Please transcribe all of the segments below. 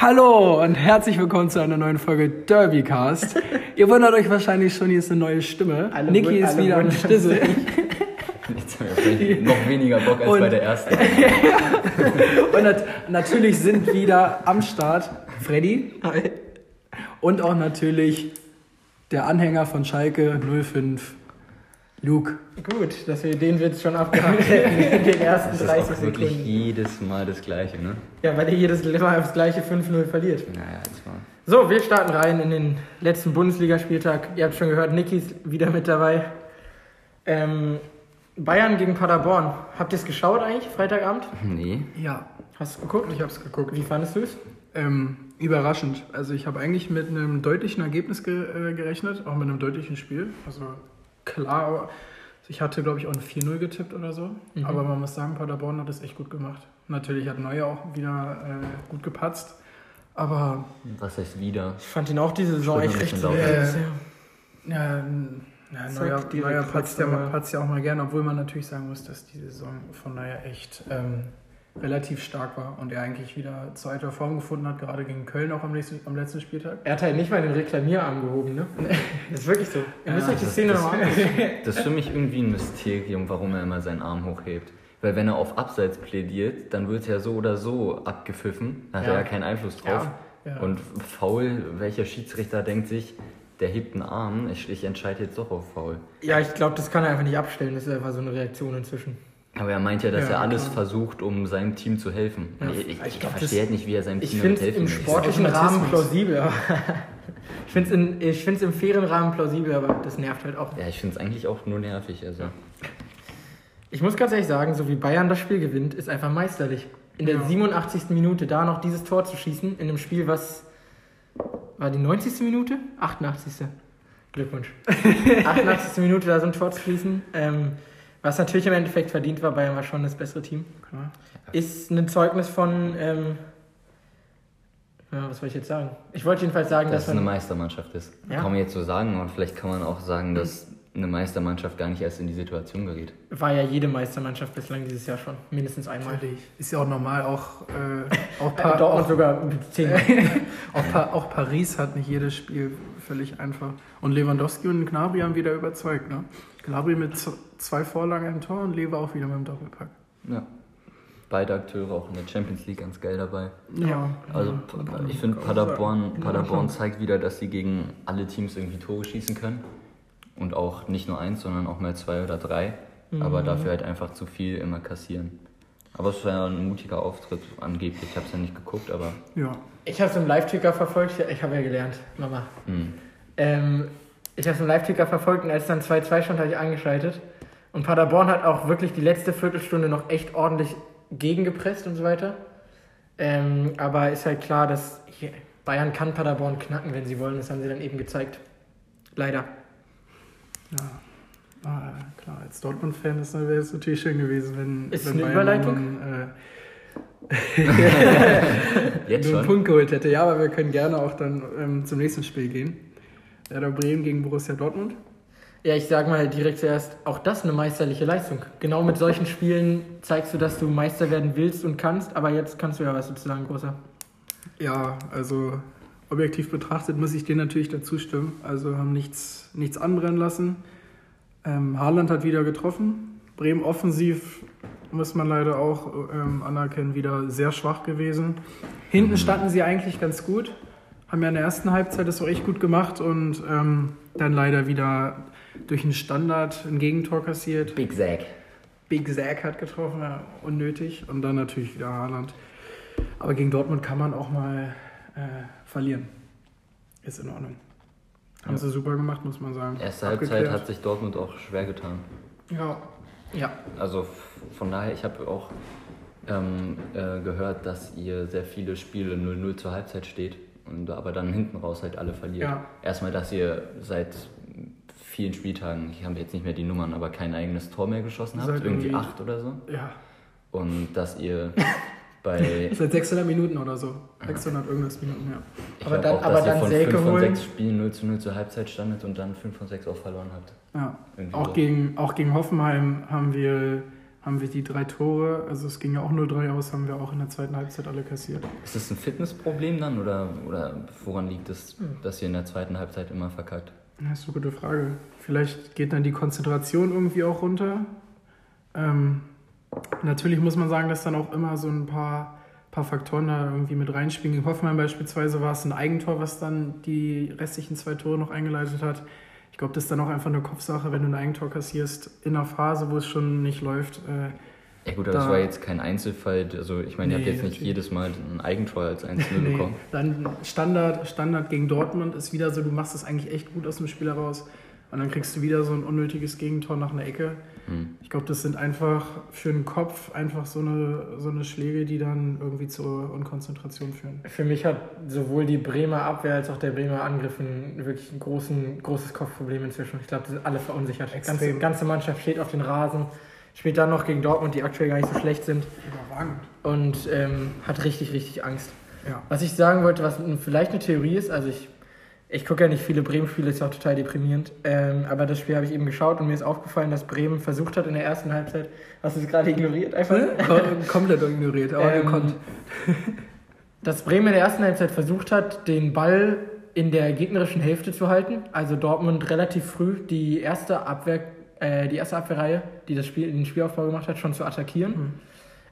Hallo und herzlich willkommen zu einer neuen Folge Derbycast. Ihr wundert euch wahrscheinlich schon, hier ist eine neue Stimme. Alle Niki ist alle wieder am Stissel. Jetzt haben wir noch weniger Bock als Und- bei der ersten. Und nat natürlich sind wieder am Start Freddy und auch natürlich der Anhänger von Schalke 05, Luke. Gut, dass wir den Witz schon abgehakt hätten in den ersten Das ist 30 auch wirklich Sekunden. jedes Mal das Gleiche, ne? Ja, weil ihr jedes Mal aufs gleiche 5-0 verliert. Naja, das war. So, wir starten rein in den letzten Bundesligaspieltag. Ihr habt schon gehört, Niki ist wieder mit dabei. Ähm, Bayern gegen Paderborn. Habt ihr es geschaut eigentlich, Freitagabend? Nee. Ja, Hast du geguckt? ich hab's geguckt. Wie fandest du es? Ähm, überraschend. Also ich habe eigentlich mit einem deutlichen Ergebnis ge äh, gerechnet, auch mit einem deutlichen Spiel. Also klar, ich hatte glaube ich auch ein 4-0 getippt oder so. Mhm. Aber man muss sagen, Paderborn hat es echt gut gemacht. Natürlich hat Neuer auch wieder äh, gut gepatzt. Aber Was heißt wieder? Ich fand ihn auch diese Saison echt recht laut. Ja. ja, Neuer, Neuer patzt, ja, mal- Kreuzfeuer. patzt ja auch mal gerne, obwohl man natürlich sagen muss, dass die Saison von Neuer echt ähm, relativ stark war und er eigentlich wieder zur alter Form gefunden hat, gerade gegen Köln auch am, nächsten, am letzten Spieltag. Er hat halt nicht mal den Reklamierarm gehoben, ne? Das ist wirklich so. Ihr müsst Ja, euch die das- Szene nochmal angucken. Das ist für mich irgendwie ein Mysterium, warum er immer seinen Arm hochhebt. Weil wenn er auf Abseits plädiert, dann wird er so oder so abgepfiffen. Da hat Ja. er ja keinen Einfluss drauf. Ja. Und faul, welcher Schiedsrichter denkt sich, der hebt einen Arm, ich, ich entscheide jetzt doch auf faul. Ja, ich glaube, das kann er einfach nicht abstellen. Das ist einfach so eine Reaktion inzwischen. Aber er meint ja, dass Ja, er alles klar. versucht, um seinem Team zu helfen. Ja, ich ich, ich ich glaub, verstehe halt nicht, wie er seinem Ich Team finde damit es helfen im will. sportlichen. Rahmen plausibel. Ich finde es ich im fairen Rahmen plausibel, aber das nervt halt auch. Ja, ich finde es eigentlich auch nur nervig. Also. Ich muss ganz ehrlich sagen, so wie Bayern das Spiel gewinnt, ist einfach meisterlich. In der Ja. 87. Minute da noch dieses Tor zu schießen, in einem Spiel, was war die 90. Minute? 88. Glückwunsch. 88. Minute da so ein Tor zu schießen, ähm, was natürlich im Endeffekt verdient war, Bayern war schon das bessere Team. Klar. Ist ein Zeugnis von, ähm, ja, was soll ich jetzt sagen? Ich wollte jedenfalls sagen, Dass dass es eine man, Meistermannschaft ist. Ja. Kann man jetzt so sagen, aber vielleicht kann man auch sagen, dass eine Meistermannschaft gar nicht erst in die Situation gerät. war ja jede Meistermannschaft bislang dieses Jahr schon, mindestens einmal. Natürlich. Ist ja auch normal, auch, äh, auch, pa Dortmund auch, sogar mit 10. auch, pa auch Paris hat nicht jedes Spiel völlig einfach. Und Lewandowski und Gnabry haben wieder überzeugt. Ne? Gnabry mit zwei Vorlagen im Tor und Lever auch wieder mit dem Doppelpack. Ja. Beide Akteure auch in der Champions League ganz geil dabei. Ja. Also Ja, ich finde. Paderborn, Paderborn zeigt wieder, dass sie gegen alle Teams irgendwie Tore schießen können. Und auch nicht nur eins, sondern auch mal zwei oder drei. Aber Mhm. dafür halt einfach zu viel immer kassieren. Aber es war ja ein mutiger Auftritt angeblich. Ich habe es ja nicht geguckt, aber Ja. Ich habe es im Live-Ticker verfolgt. Ich habe ja gelernt, Mama. mh. Ähm, ich habe es im Live-Ticker verfolgt und als dann 2-2 stand, habe ich angeschaltet. Und Paderborn hat auch wirklich die letzte Viertelstunde noch echt ordentlich gegengepresst und so weiter. Ähm, aber ist halt klar, dass hier, Bayern kann Paderborn knacken, wenn sie wollen. Das haben sie dann eben gezeigt. Leider. ja. Ah, klar, als Dortmund-Fan ist- wäre es natürlich schön gewesen, wenn, Ist wenn eine Bayern Überleitung? Dann, jetzt äh, nur einen schon. Punkt geholt hätte. Ja, aber wir können gerne auch dann ähm, zum nächsten Spiel gehen. Werder Bremen gegen Borussia Dortmund. Ja, ich sag mal direkt zuerst, auch das eine meisterliche Leistung. Genau mit solchen Spielen zeigst du, dass du Meister werden willst und kannst, aber jetzt kannst du ja was sozusagen großer. Ja, also objektiv betrachtet muss ich dir natürlich dazu stimmen. Also haben nichts, nichts anbrennen lassen. Ähm, Haaland hat wieder getroffen. Bremen offensiv muss man leider auch ähm, anerkennen, wieder sehr schwach gewesen. Hinten standen sie eigentlich ganz gut. Haben ja in der ersten Halbzeit das auch echt gut gemacht und ähm, dann leider wieder durch einen Standard ein Gegentor kassiert. Big Zack. Big Zack hat getroffen, ja, unnötig. Und dann natürlich wieder Haaland. Aber gegen Dortmund kann man auch mal äh, verlieren. Ist in Ordnung. Haben Ja. sie super gemacht, muss man sagen. Erste Halbzeit Abgeklärt. hat sich Dortmund auch schwer getan. Ja. Ja. Also von daher, ich habe auch ähm, äh, gehört, dass ihr sehr viele Spiele 0-0 zur Halbzeit steht und aber dann hinten raus halt alle verliert. Ja. Erstmal, dass ihr seit vielen Spieltagen, ich habe jetzt nicht mehr die Nummern, aber kein eigenes Tor mehr geschossen habt, Seit irgendwie acht oder so. Ja. Und dass ihr bei, Seit 600 Minuten oder so. 600 irgendwas Minuten, ja. ich Aber dann- auch, aber dass ihr dann von Selke 5 von holen. 6 Spielen 0 zu 0 zur Halbzeit standet und dann 5 von 6 auch verloren habt. ja. Irgendwie Auch, so. gegen, auch gegen Hoffenheim haben wir, haben wir die drei Tore, also es ging ja auch nur drei aus, haben wir auch in der zweiten Halbzeit alle kassiert. Ist das ein Fitnessproblem dann oder, oder woran liegt es, dass ihr in der zweiten Halbzeit immer verkackt? Das ist eine gute Frage. Vielleicht geht dann die Konzentration irgendwie auch runter. Ähm, natürlich muss man sagen, dass dann auch immer so ein paar, paar Faktoren da irgendwie mit reinspielen. In Hoffmann beispielsweise war es ein Eigentor, was dann die restlichen zwei Tore noch eingeleitet hat. Ich glaube, das ist dann auch einfach eine Kopfsache, wenn du ein Eigentor kassierst in einer Phase, wo es schon nicht läuft. Äh, Ja gut, aber das Da- war jetzt kein Einzelfall. Also ich meine, ihr habt Nee, jetzt nicht jedes Mal ein Eigentor als 1-0 nee, bekommen. dann Standard, Standard gegen Dortmund ist wieder so, du machst es eigentlich echt gut aus dem Spiel heraus. Und dann kriegst du wieder so ein unnötiges Gegentor nach einer Ecke. Hm. Ich glaube, das sind einfach für den Kopf einfach so eine, so eine Schläge, die dann irgendwie zur Unkonzentration führen. Für mich hat sowohl die Bremer Abwehr als auch der Bremer Angriff ein wirklich ein großen, großes Kopfproblem inzwischen. Ich glaube, die sind alle verunsichert. Die ganze, ganze Mannschaft steht auf den Rasen, spielt dann noch gegen Dortmund, die aktuell gar nicht so schlecht sind Überragend. und ähm, hat richtig, richtig Angst. Ja. Was ich sagen wollte, was vielleicht eine Theorie ist, also ich, ich gucke ja nicht viele Bremen-Spiele, ist ja auch total deprimierend, ähm, aber das Spiel habe ich eben geschaut und mir ist aufgefallen, dass Bremen versucht hat in der ersten Halbzeit, hast du es gerade ignoriert einfach? Kom- Komplett ignoriert, aber Ähm, gekonnt. dass Bremen in der ersten Halbzeit versucht hat, den Ball in der gegnerischen Hälfte zu halten. Also Dortmund relativ früh die erste Abwehr, äh, die erste Abwehrreihe, die das Spiel, den Spielaufbau gemacht hat, schon zu attackieren. Mhm.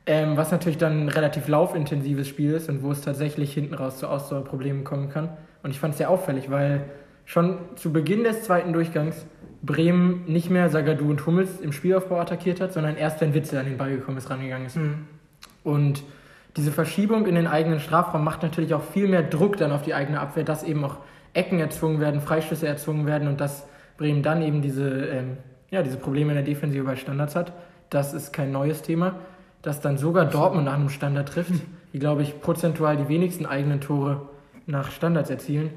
Ähm, was natürlich dann ein relativ laufintensives Spiel ist und wo es tatsächlich hinten raus zu Ausdauerproblemen kommen kann. Und ich fand es sehr auffällig, weil schon zu Beginn des zweiten Durchgangs Bremen nicht mehr Sagadu und Hummels im Spielaufbau attackiert hat, sondern erst wenn Witzel an den Ball gekommen ist, rangegangen ist. Mhm. Und diese Verschiebung in den eigenen Strafraum macht natürlich auch viel mehr Druck dann auf die eigene Abwehr, dass eben auch Ecken erzwungen werden, Freischüsse erzwungen werden und dass Bremen dann eben diese, ähm, ja, diese Probleme in der Defensive bei Standards hat. Das ist kein neues Thema. Dass dann sogar Dortmund nach einem Standard trifft, die, glaube ich, prozentual die wenigsten eigenen Tore nach Standards erzielen,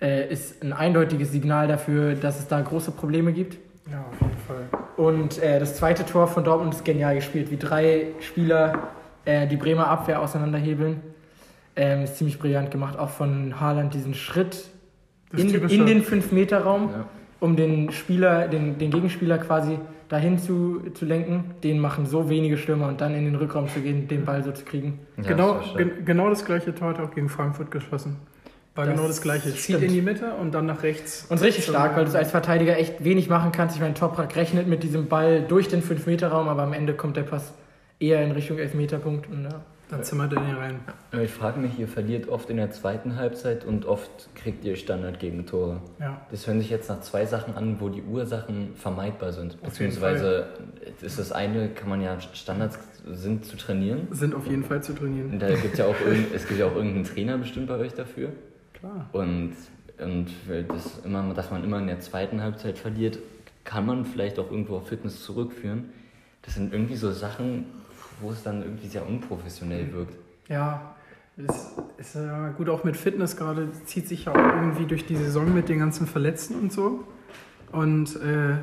äh, ist ein eindeutiges Signal dafür, dass es da große Probleme gibt. Ja, auf jeden Fall. Und äh, das zweite Tor von Dortmund ist genial gespielt, wie drei Spieler äh, die Bremer Abwehr auseinanderhebeln. Ähm, ist ziemlich brillant gemacht, auch von Haaland diesen Schritt in, in den 5-Meter-Raum, Ja. um den Spieler, den, den Gegenspieler quasi dahin zu, zu lenken. Den machen so wenige Stürmer und dann in den Rückraum zu gehen, den Ball so zu kriegen. Ja, genau, das gen genau das gleiche Tor hat er auch gegen Frankfurt geschossen. War Das genau das gleiche. Zieht in die Mitte und dann nach rechts. Und richtig stark, weil du es als Verteidiger echt wenig machen kannst. Ich meine, Toprak rechnet mit diesem Ball durch den 5-Meter-Raum, aber am Ende kommt der Pass eher in Richtung Elfmeterpunkt. Und, ja. Dann zimmert er den rein. Ich frage mich, ihr verliert oft in der zweiten Halbzeit und oft kriegt ihr Standardgegentore. Ja. Das hören sich jetzt nach zwei Sachen an, wo die Ursachen vermeidbar sind. Beziehungsweise ist das eine, kann man ja Standards sind zu trainieren. Sind auf jeden Fall zu trainieren. Und da gibt's ja auch es gibt ja auch irgendeinen Trainer bestimmt bei euch dafür. Klar. Und, und das immer, dass man immer in der zweiten Halbzeit verliert, kann man vielleicht auch irgendwo auf Fitness zurückführen. Das sind irgendwie so Sachen, wo es dann irgendwie sehr unprofessionell wirkt. Ja, ist, ist ja gut, auch mit Fitness gerade zieht sich ja auch irgendwie durch die Saison mit den ganzen Verletzten und so. Und äh,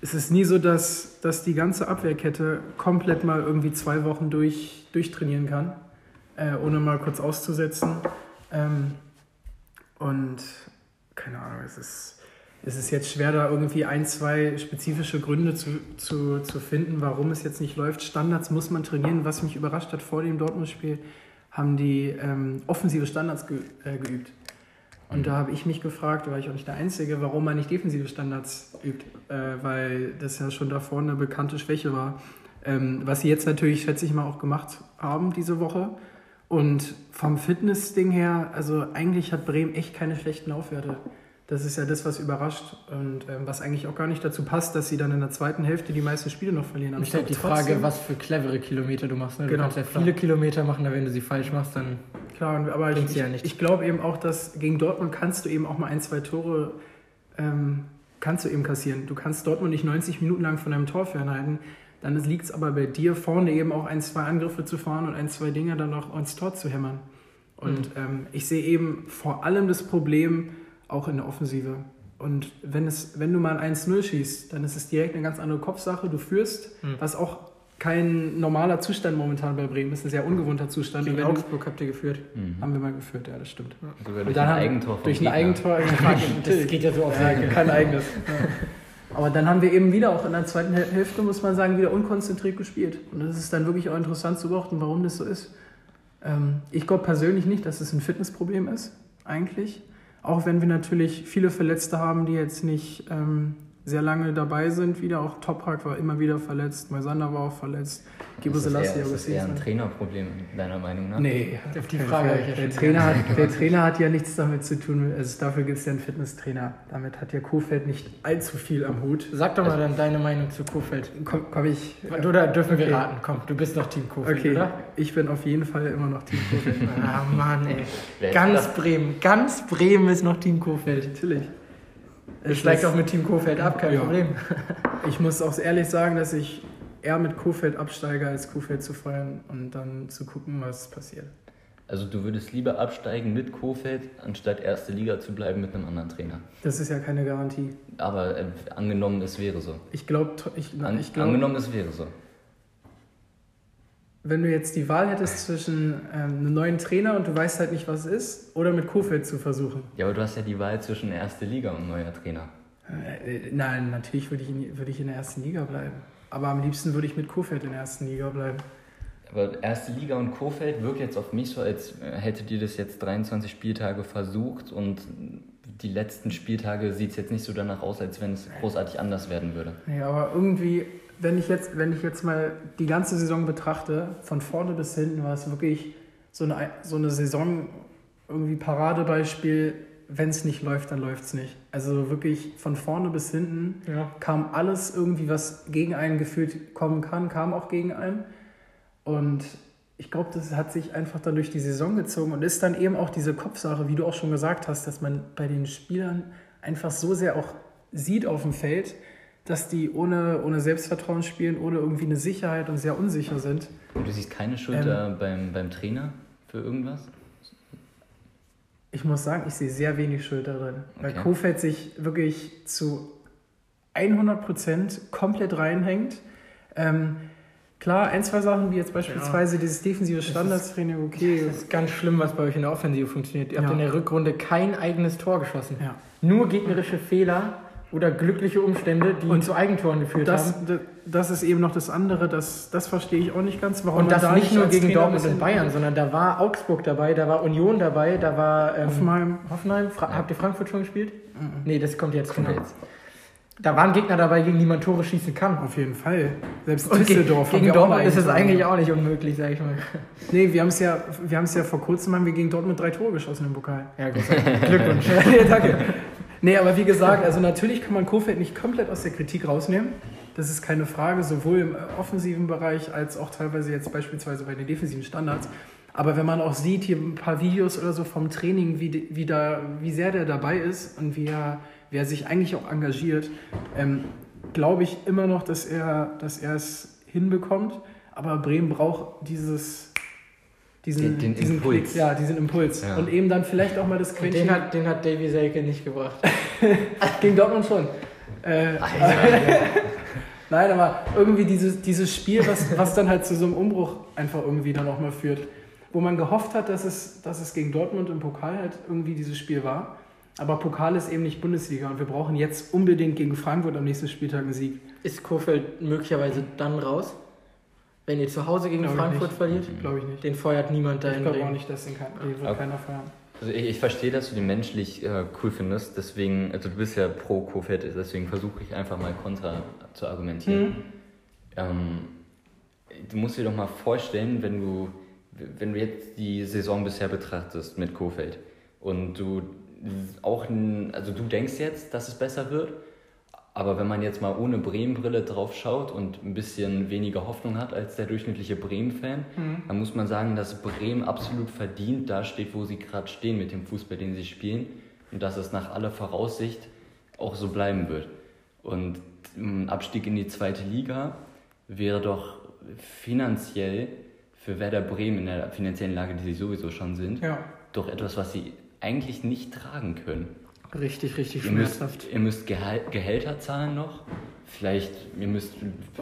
es ist nie so, dass, dass die ganze Abwehrkette komplett mal irgendwie zwei Wochen durch, durchtrainieren kann, äh, ohne mal kurz auszusetzen. Ähm, und keine Ahnung, es ist, es ist jetzt schwer, da irgendwie ein, zwei spezifische Gründe zu, zu, zu finden, warum es jetzt nicht läuft. Standards muss man trainieren. Was mich überrascht hat vor dem Dortmund-Spiel, haben die ähm, offensive Standards ge äh, geübt. Und da habe ich mich gefragt, war ich auch nicht der Einzige, warum man nicht defensive Standards übt, äh, weil das ja schon davor eine bekannte Schwäche war. Ähm, was sie jetzt natürlich, schätze ich mal, auch gemacht haben diese Woche. Und vom Fitness-Ding her, also eigentlich hat Bremen echt keine schlechten Laufwerte. Das ist ja das, was überrascht und ähm, was eigentlich auch gar nicht dazu passt, dass sie dann in der zweiten Hälfte die meisten Spiele noch verlieren. Und stellt die glaub Frage, was für clevere Kilometer du machst. Ne? Du Genau, kannst ja klar. viele Kilometer machen, aber wenn du sie falsch machst, dann Klar, aber ich, ja nicht. ich glaube eben auch, dass gegen Dortmund kannst du eben auch mal ein, zwei Tore ähm, kannst du eben kassieren. Du kannst Dortmund nicht 90 Minuten lang von einem Tor fernhalten. Dann liegt es aber bei dir vorne eben auch ein, zwei Angriffe zu fahren und ein, zwei Dinge dann noch ins Tor zu hämmern. Und ähm, ich sehe eben vor allem das Problem auch in der Offensive. Und wenn, es, wenn du mal ein 1-0 schießt, dann ist es direkt eine ganz andere Kopfsache. Du führst, Mhm. was auch kein normaler Zustand momentan bei Bremen ist, ein sehr ungewohnter Zustand. gegen Und Augsburg habt ihr geführt. Mhm. haben wir mal geführt, ja, das stimmt. Sogar Und durch dann ein haben- Eigentor Durch ein. Eigentor. Das geht ja so auf ja, kein eigenes. Aber dann haben wir eben wieder auch in der zweiten Häl- Hälfte, muss man sagen, wieder unkonzentriert gespielt. Und das ist dann wirklich auch interessant zu beobachten, warum das so ist. Ähm, ich glaube persönlich nicht, dass es ein Fitnessproblem ist, eigentlich. Auch wenn wir natürlich viele Verletzte haben, die jetzt nicht ähm, sehr lange dabei sind. Wieder auch Toprak war immer wieder verletzt, Moisander war auch verletzt, Gibo ist das eher, Selassie, ist das eher ein. Trainerproblem, deiner Meinung nach? Nee, Auf die Frage der, Trainer hat, der Trainer hat ja nichts damit zu tun. Also dafür gibt es ja einen Fitnesstrainer. Damit hat ja Kofeld nicht allzu viel am Hut. Sag doch mal dann deine Meinung zu Kofeld. Komm, komm ich. Oder dürfen wir Okay. raten? Komm, du bist noch Team Kofeld, Okay, oder? ich bin auf jeden Fall immer noch Team Kofeld. Ah, Mann, ey. Ganz? Bremen, ganz Bremen ist noch Team Kofeld. Natürlich. Ich steige auch mit Team Kofeld ab, kein Ja. Problem. Ich muss auch ehrlich sagen, dass ich eher mit Kofeld absteige, als Kofeld zu feuern und dann zu gucken, was passiert. Also du würdest lieber absteigen mit Kofeld, anstatt erste Liga zu bleiben mit einem anderen Trainer. Das ist ja keine Garantie. Aber äh, angenommen, es wäre so. Ich glaube, ich, ich glaub, angenommen, es wäre so. Wenn du jetzt die Wahl hättest zwischen ähm, einem neuen Trainer und du weißt halt nicht, was es ist, oder mit Kofeld zu versuchen. Ja, aber du hast ja die Wahl zwischen erste Liga und neuer Trainer. Äh, nein, natürlich würde ich, in, würde ich in der ersten Liga bleiben. Aber am liebsten würde ich mit Kofeld in der ersten Liga bleiben. Aber erste Liga und Kofeld wirkt jetzt auf mich so, als äh, hättet ihr das jetzt 23 Spieltage versucht und die letzten Spieltage sieht es jetzt nicht so danach aus, als wenn es großartig anders werden würde. Ja, aber irgendwie, wenn ich jetzt, wenn ich jetzt mal die ganze Saison betrachte, von vorne bis hinten war es wirklich so eine, so eine Saison, irgendwie Paradebeispiel, wenn es nicht läuft, dann läuft es nicht. Also wirklich von vorne bis hinten Ja. kam alles irgendwie, was gegen einen gefühlt kommen kann, kam auch gegen einen. Und ich glaube, das hat sich einfach dann durch die Saison gezogen und ist dann eben auch diese Kopfsache, wie du auch schon gesagt hast, dass man bei den Spielern einfach so sehr auch sieht auf dem Feld, dass die ohne, ohne Selbstvertrauen spielen, ohne irgendwie eine Sicherheit und sehr unsicher sind. Und du siehst keine Schuld Ähm. da beim, beim Trainer für irgendwas? Ich muss sagen, ich sehe sehr wenig Schuld darin, weil Okay. Kofeld sich wirklich zu 100% komplett reinhängt. Ähm, klar, ein, zwei Sachen, wie jetzt beispielsweise dieses defensive Standardstraining, okay. Das ist ganz schlimm, was bei euch in der Offensive funktioniert. Ihr habt Ja. in der Rückrunde kein eigenes Tor geschossen. Ja. Nur gegnerische Fehler oder glückliche Umstände, die Und zu Eigentoren geführt haben. Das, das, das ist eben noch das andere, das, das verstehe ich auch nicht ganz, warum Und das da nicht nur gegen Trainer Dortmund und Bayern, sondern da war Augsburg dabei, da war Union dabei, da war ähm, Hoffenheim. Hoffenheim. Fra Ja. Habt ihr Frankfurt schon gespielt? Nee, das kommt jetzt. Kommt genau. jetzt. Da waren Gegner dabei, gegen die man Tore schießen kann. Auf jeden Fall. Selbst Und Düsseldorf haben gegen Dortmund ist es eigentlich auch nicht unmöglich, sag ich mal. Nee, wir haben es ja, wir haben es ja vor kurzem haben wir gegen Dortmund drei Tore geschossen im Pokal. Ja, gut. Glückwunsch. ja, danke. Nee, aber wie gesagt, also natürlich kann man Kofeld nicht komplett aus der Kritik rausnehmen. Das ist keine Frage, sowohl im äh, offensiven Bereich als auch teilweise jetzt beispielsweise bei den defensiven Standards. Aber wenn man auch sieht, hier ein paar Videos oder so vom Training, wie, wie, da, wie sehr der dabei ist und wie er, wie er sich eigentlich auch engagiert, ähm, glaube ich immer noch, dass er, dass er es hinbekommt. Aber Bremen braucht dieses, diesen, Den- den diesen Impuls. Klick, ja, diesen Impuls. Ja. Und eben dann vielleicht auch mal das Quäntchen. den hat, den hat Davy Selke nicht gebracht. Gegen Dortmund schon. Äh, nein, aber irgendwie dieses, dieses Spiel, was, was dann halt zu so einem Umbruch einfach irgendwie dann auch mal führt. Wo man gehofft hat, dass es, dass es gegen Dortmund im Pokal halt irgendwie dieses Spiel war. Aber Pokal ist eben nicht Bundesliga und wir brauchen jetzt unbedingt gegen Frankfurt am nächsten Spieltag einen Sieg. Ist Kofeld möglicherweise dann raus? Wenn ihr zu Hause gegen Glaub ich Frankfurt verliert? Glaube ich nicht. Den feuert niemand da Ich glaube auch nicht, dass den, kann, den wird Okay. keiner feiern. Also ich, ich verstehe, dass du den menschlich äh, cool findest, deswegen, also du bist ja pro Kofeld, deswegen versuche ich einfach mal kontra zu argumentieren. Ähm, du musst dir doch mal vorstellen, wenn du, wenn du jetzt die Saison bisher betrachtest mit Kofeld und du auch, also du denkst jetzt, dass es besser wird, aber wenn man jetzt mal ohne Bremen-Brille drauf schaut und ein bisschen weniger Hoffnung hat als der durchschnittliche Bremen-Fan, dann muss man sagen, dass Bremen absolut verdient dasteht, wo sie gerade stehen mit dem Fußball, den sie spielen und dass es nach aller Voraussicht auch so bleiben wird. Und ein Abstieg in die zweite Liga wäre doch finanziell für Werder Bremen in der finanziellen Lage, die sie sowieso schon sind, Ja. doch etwas, was sie eigentlich nicht tragen können. Richtig, richtig Ihr müsst, schmerzhaft. ihr müsst Gehal Gehälter zahlen noch. Vielleicht, ihr müsst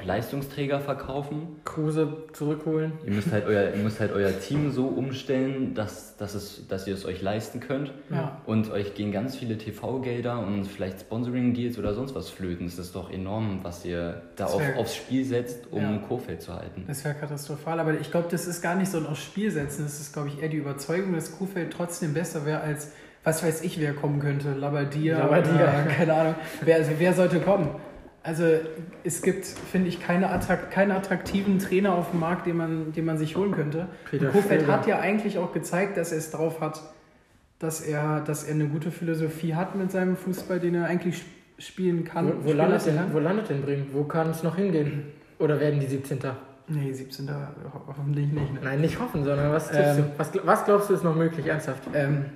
Leistungsträger verkaufen. Kruse zurückholen. Ihr müsst halt euer, ihr müsst halt euer Team so umstellen, dass, dass, es, dass ihr es euch leisten könnt. Ja. Und euch gehen ganz viele TV-Gelder und vielleicht Sponsoring-Deals oder sonst was flöten. Das ist doch enorm, was ihr da auf, aufs Spiel setzt, um Ja. Kofeld zu halten. Das wäre katastrophal, aber ich glaube, das ist gar nicht so ein aufs Spiel setzen. Das ist, glaube ich, eher die Überzeugung, dass Kuhfeld trotzdem besser wäre als, was weiß ich, wer kommen könnte. Labadia, Labadia. Oder, keine Ahnung. Wer, also, wer sollte kommen? Also es gibt, finde ich, keine attrakt, keinen attraktiven Trainer auf dem Markt, den man, den man sich holen könnte. Peter Kofeld hat ja eigentlich auch gezeigt, dass er es drauf hat, dass er, dass er eine gute Philosophie hat mit seinem Fußball, den er eigentlich sp- spielen kann. Wo, wo, landet denn, wo landet denn Bremen? Wo kann es noch hingehen? Oder werden die 17. Nee, 17. ho- hoffentlich nicht. Ne? Nein, nicht hoffen, sondern was Ähm. Was, was glaubst du ist noch möglich, ernsthaft? Ähm,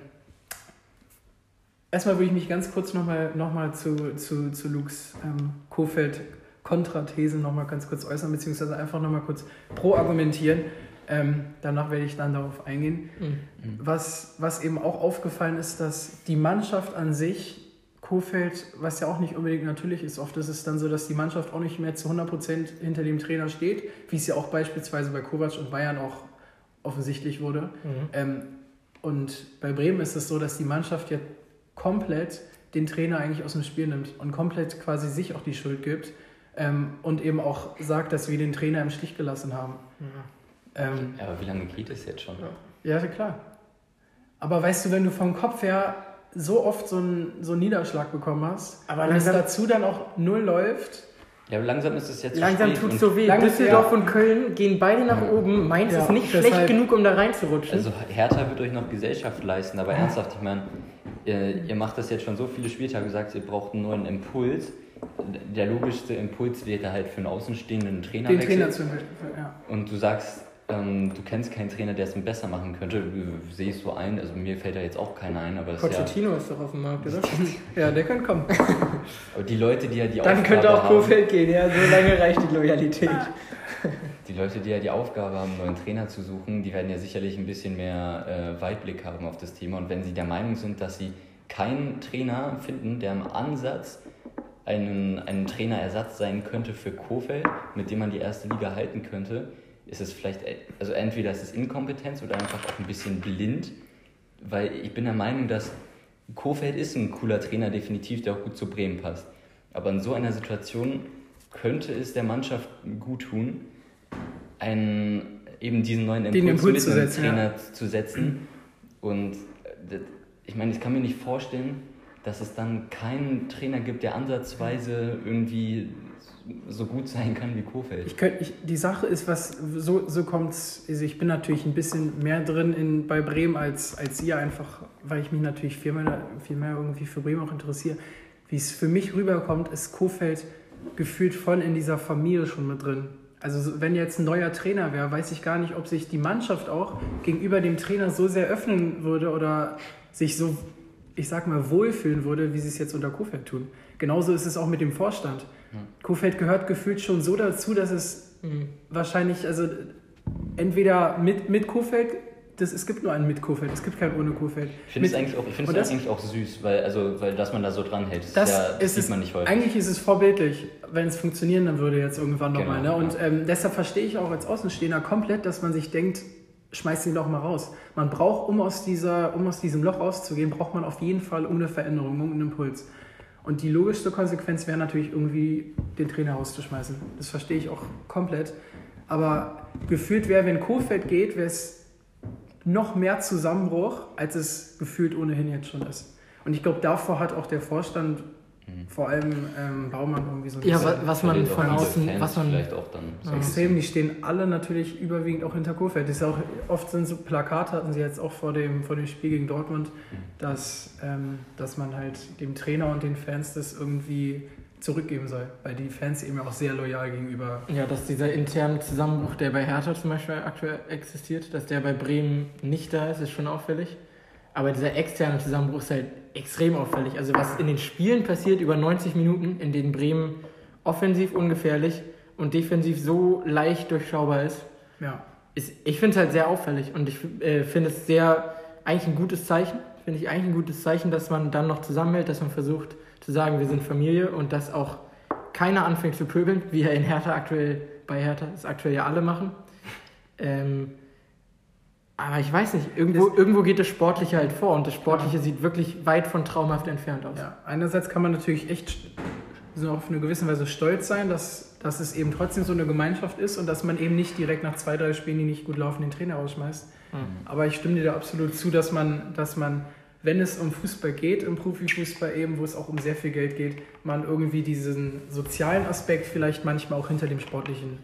erstmal würde ich mich ganz kurz nochmal noch mal zu, zu, zu Lukes ähm, Kofeld Kontrathese nochmal ganz kurz äußern, beziehungsweise einfach nochmal kurz pro argumentieren. Ähm, danach werde ich dann darauf eingehen. Mhm. Was, was eben auch aufgefallen ist, dass die Mannschaft an sich, Kofeld, was ja auch nicht unbedingt natürlich ist, oft ist es dann so, dass die Mannschaft auch nicht mehr zu 100% hinter dem Trainer steht, wie es ja auch beispielsweise bei Kovac und Bayern auch offensichtlich wurde. Mhm. Ähm, und bei Bremen ist es so, dass die Mannschaft ja komplett den Trainer eigentlich aus dem Spiel nimmt und komplett quasi sich auch die Schuld gibt ähm, und eben auch sagt, dass wir den Trainer im Stich gelassen haben. Ähm, Ja, aber wie lange geht es jetzt schon? ja, klar. Aber weißt du, wenn du vom Kopf her so oft so einen, so einen Niederschlag bekommen hast Aber und es dazu dann auch null läuft, Ja, aber langsam ist es jetzt Langsam tut es so weh. Düsseldorf ja. und Köln gehen beide nach oben. Mainz Ja, ist nicht deshalb- schlecht genug, um da reinzurutschen. Also Hertha wird euch noch Gesellschaft leisten, aber ernsthaft, ich meine, ihr, ihr macht das jetzt schon so viele Spieltage, sagt, ihr braucht einen neuen Impuls. Der logischste Impuls wäre halt für einen Außenstehenden Trainer den Trainer zu ja. Und du sagst, ähm, du kennst keinen Trainer, der es besser machen könnte. Sehe ich so ein, also mir fällt da jetzt auch keiner ein, aber, das ist ja, Pochettino ist doch auf dem Markt, oder? ja, der kann kommen. aber die Leute, die ja die Dann Aufgabe könnte auch Kofeld gehen, ja, so lange reicht die Loyalität. die Leute, die ja die Aufgabe haben, einen neuen Trainer zu suchen, die werden ja sicherlich ein bisschen mehr äh, Weitblick haben auf das Thema. Und wenn sie der Meinung sind, dass sie keinen Trainer finden, der im Ansatz einen, einen Trainerersatz sein könnte für Kofeld, mit dem man die erste Liga halten könnte, ist es vielleicht, äh, also entweder ist es Inkompetenz oder einfach auch ein bisschen blind, weil ich bin der Meinung, dass Kofeld ist ein cooler Trainer, definitiv, der auch gut zu Bremen passt. Aber in so einer Situation könnte es der Mannschaft gut tun, einen, eben diesen neuen Impuls, Impuls mit zu setzen, Trainer zu setzen. Und äh, ich meine, ich kann mir nicht vorstellen, dass es dann keinen Trainer gibt, der ansatzweise irgendwie so gut sein kann wie Kofeld. Ich könnt, ich, die Sache ist, was so, so kommt also ich bin natürlich ein bisschen mehr drin in, bei Bremen als, als ihr, einfach weil ich mich natürlich viel mehr, viel mehr irgendwie für Bremen auch interessiere. Wie es für mich rüberkommt, ist Kofeld gefühlt voll in dieser Familie schon mit drin. Also so- wenn jetzt ein neuer Trainer wäre, weiß ich gar nicht, ob sich die Mannschaft auch gegenüber dem Trainer so sehr öffnen würde oder sich so, ich sag mal, wohlfühlen würde, wie sie es jetzt unter Kofeld tun. Genauso ist es auch mit dem Vorstand. Kofeld gehört gefühlt schon so dazu, dass es Mhm. wahrscheinlich, also entweder mit, mit Kofeld, das, es gibt nur einen mit Kofeld, es gibt keinen ohne Kofeld. Ich finde es eigentlich, auch, ich das- eigentlich auch süß, weil, also, weil dass man da so dran hält. Das, Das, ist ja, das ist sieht es, man nicht häufig. Eigentlich ist es vorbildlich, wenn es funktionieren dann würde jetzt irgendwann Genau, nochmal. Ne? Und ja. ähm, deshalb verstehe ich auch als Außenstehender komplett, dass man sich denkt, schmeiß ihn doch mal raus. Man braucht, um aus, dieser, um aus diesem Loch rauszugehen, braucht man auf jeden Fall eine Veränderung, einen Impuls. Und die logischste Konsequenz wäre natürlich irgendwie, den Trainer rauszuschmeißen. Das verstehe ich auch komplett. Aber gefühlt wäre, wenn Kofeld geht, wäre es noch mehr Zusammenbruch, als es gefühlt ohnehin jetzt schon ist. Und ich glaube, davor hat auch der Vorstand, vor allem ähm, Baumann, irgendwie so ein Ja, was man von außen, Fans was man vielleicht auch dann. so ein extrem. Die stehen alle natürlich überwiegend auch hinter Kofeld. Das ist ja auch, oft sind so Plakate, hatten sie jetzt auch vor dem, vor dem Spiel gegen Dortmund, dass, ähm, dass man halt dem Trainer und den Fans das irgendwie zurückgeben soll. Weil die Fans eben auch sehr loyal gegenüber. Ja, dass dieser interne Zusammenbruch, der bei Hertha zum Beispiel aktuell existiert, dass der bei Bremen nicht da ist, ist schon auffällig. Aber dieser externe Zusammenbruch ist halt extrem auffällig. Also was in den Spielen passiert über 90 Minuten, in denen Bremen offensiv ungefährlich und defensiv so leicht durchschaubar ist, Ja. ist ich finde es halt sehr auffällig und ich äh, finde es sehr, eigentlich ein gutes Zeichen, finde ich eigentlich ein gutes Zeichen, dass man dann noch zusammenhält, dass man versucht zu sagen, wir sind Familie und dass auch keiner anfängt zu pöbeln, wie er in Hertha aktuell, bei Hertha es aktuell ja alle machen. Ähm, aber ich weiß nicht, irgendwo, irgendwo geht das Sportliche halt vor und das Sportliche sieht wirklich weit von traumhaft entfernt aus. Ja, einerseits kann man natürlich echt so auf eine gewisse Weise stolz sein, dass, dass es eben trotzdem so eine Gemeinschaft ist und dass man eben nicht direkt nach zwei, drei Spielen, die nicht gut laufen, den Trainer rausschmeißt. Mhm. Aber ich stimme dir da absolut zu, dass man, dass man, wenn es um Fußball geht, im Profifußball eben, wo es auch um sehr viel Geld geht, man irgendwie diesen sozialen Aspekt vielleicht manchmal auch hinter dem Sportlichen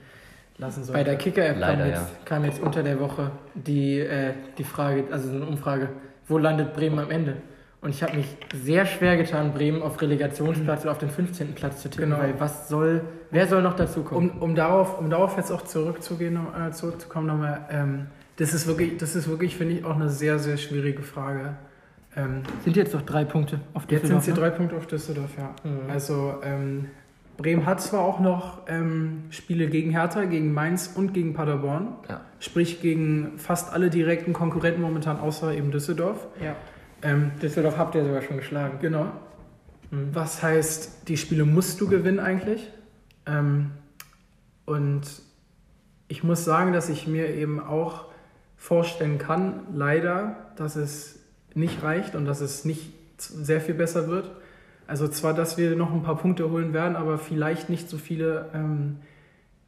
lassen sollte. Bei der Kicker-App kam, ja. kam jetzt unter der Woche die, äh, die Frage, also so eine Umfrage, wo landet Bremen am Ende? Und ich habe mich sehr schwer getan, Bremen auf Relegationsplatz oder auf den 15. Platz zu tippen, Genau. weil was soll, wer soll noch dazu kommen? Um, um, darauf, um darauf jetzt auch zurückzugehen, noch- äh, zurückzukommen nochmal, ähm, das ist wirklich, das ist wirklich, finde ich, auch eine sehr, sehr schwierige Frage. Ähm, sind jetzt noch drei Punkte auf jetzt sind Düsseldorf, es hier ne? drei Punkte auf Düsseldorf, ja. Mhm. Also ähm, Bremen hat zwar auch noch ähm, Spiele gegen Hertha, gegen Mainz und gegen Paderborn, Ja. sprich gegen fast alle direkten Konkurrenten momentan, außer eben Düsseldorf. Ja. Ähm, Düsseldorf habt ihr sogar schon geschlagen. genau. Mhm. Was heißt, die Spiele musst du gewinnen eigentlich. Ähm, und ich muss sagen, dass ich mir eben auch vorstellen kann, leider, dass es nicht reicht und dass es nicht sehr viel besser wird. Also zwar, dass wir noch ein paar Punkte holen werden, aber vielleicht nicht so viele, ähm,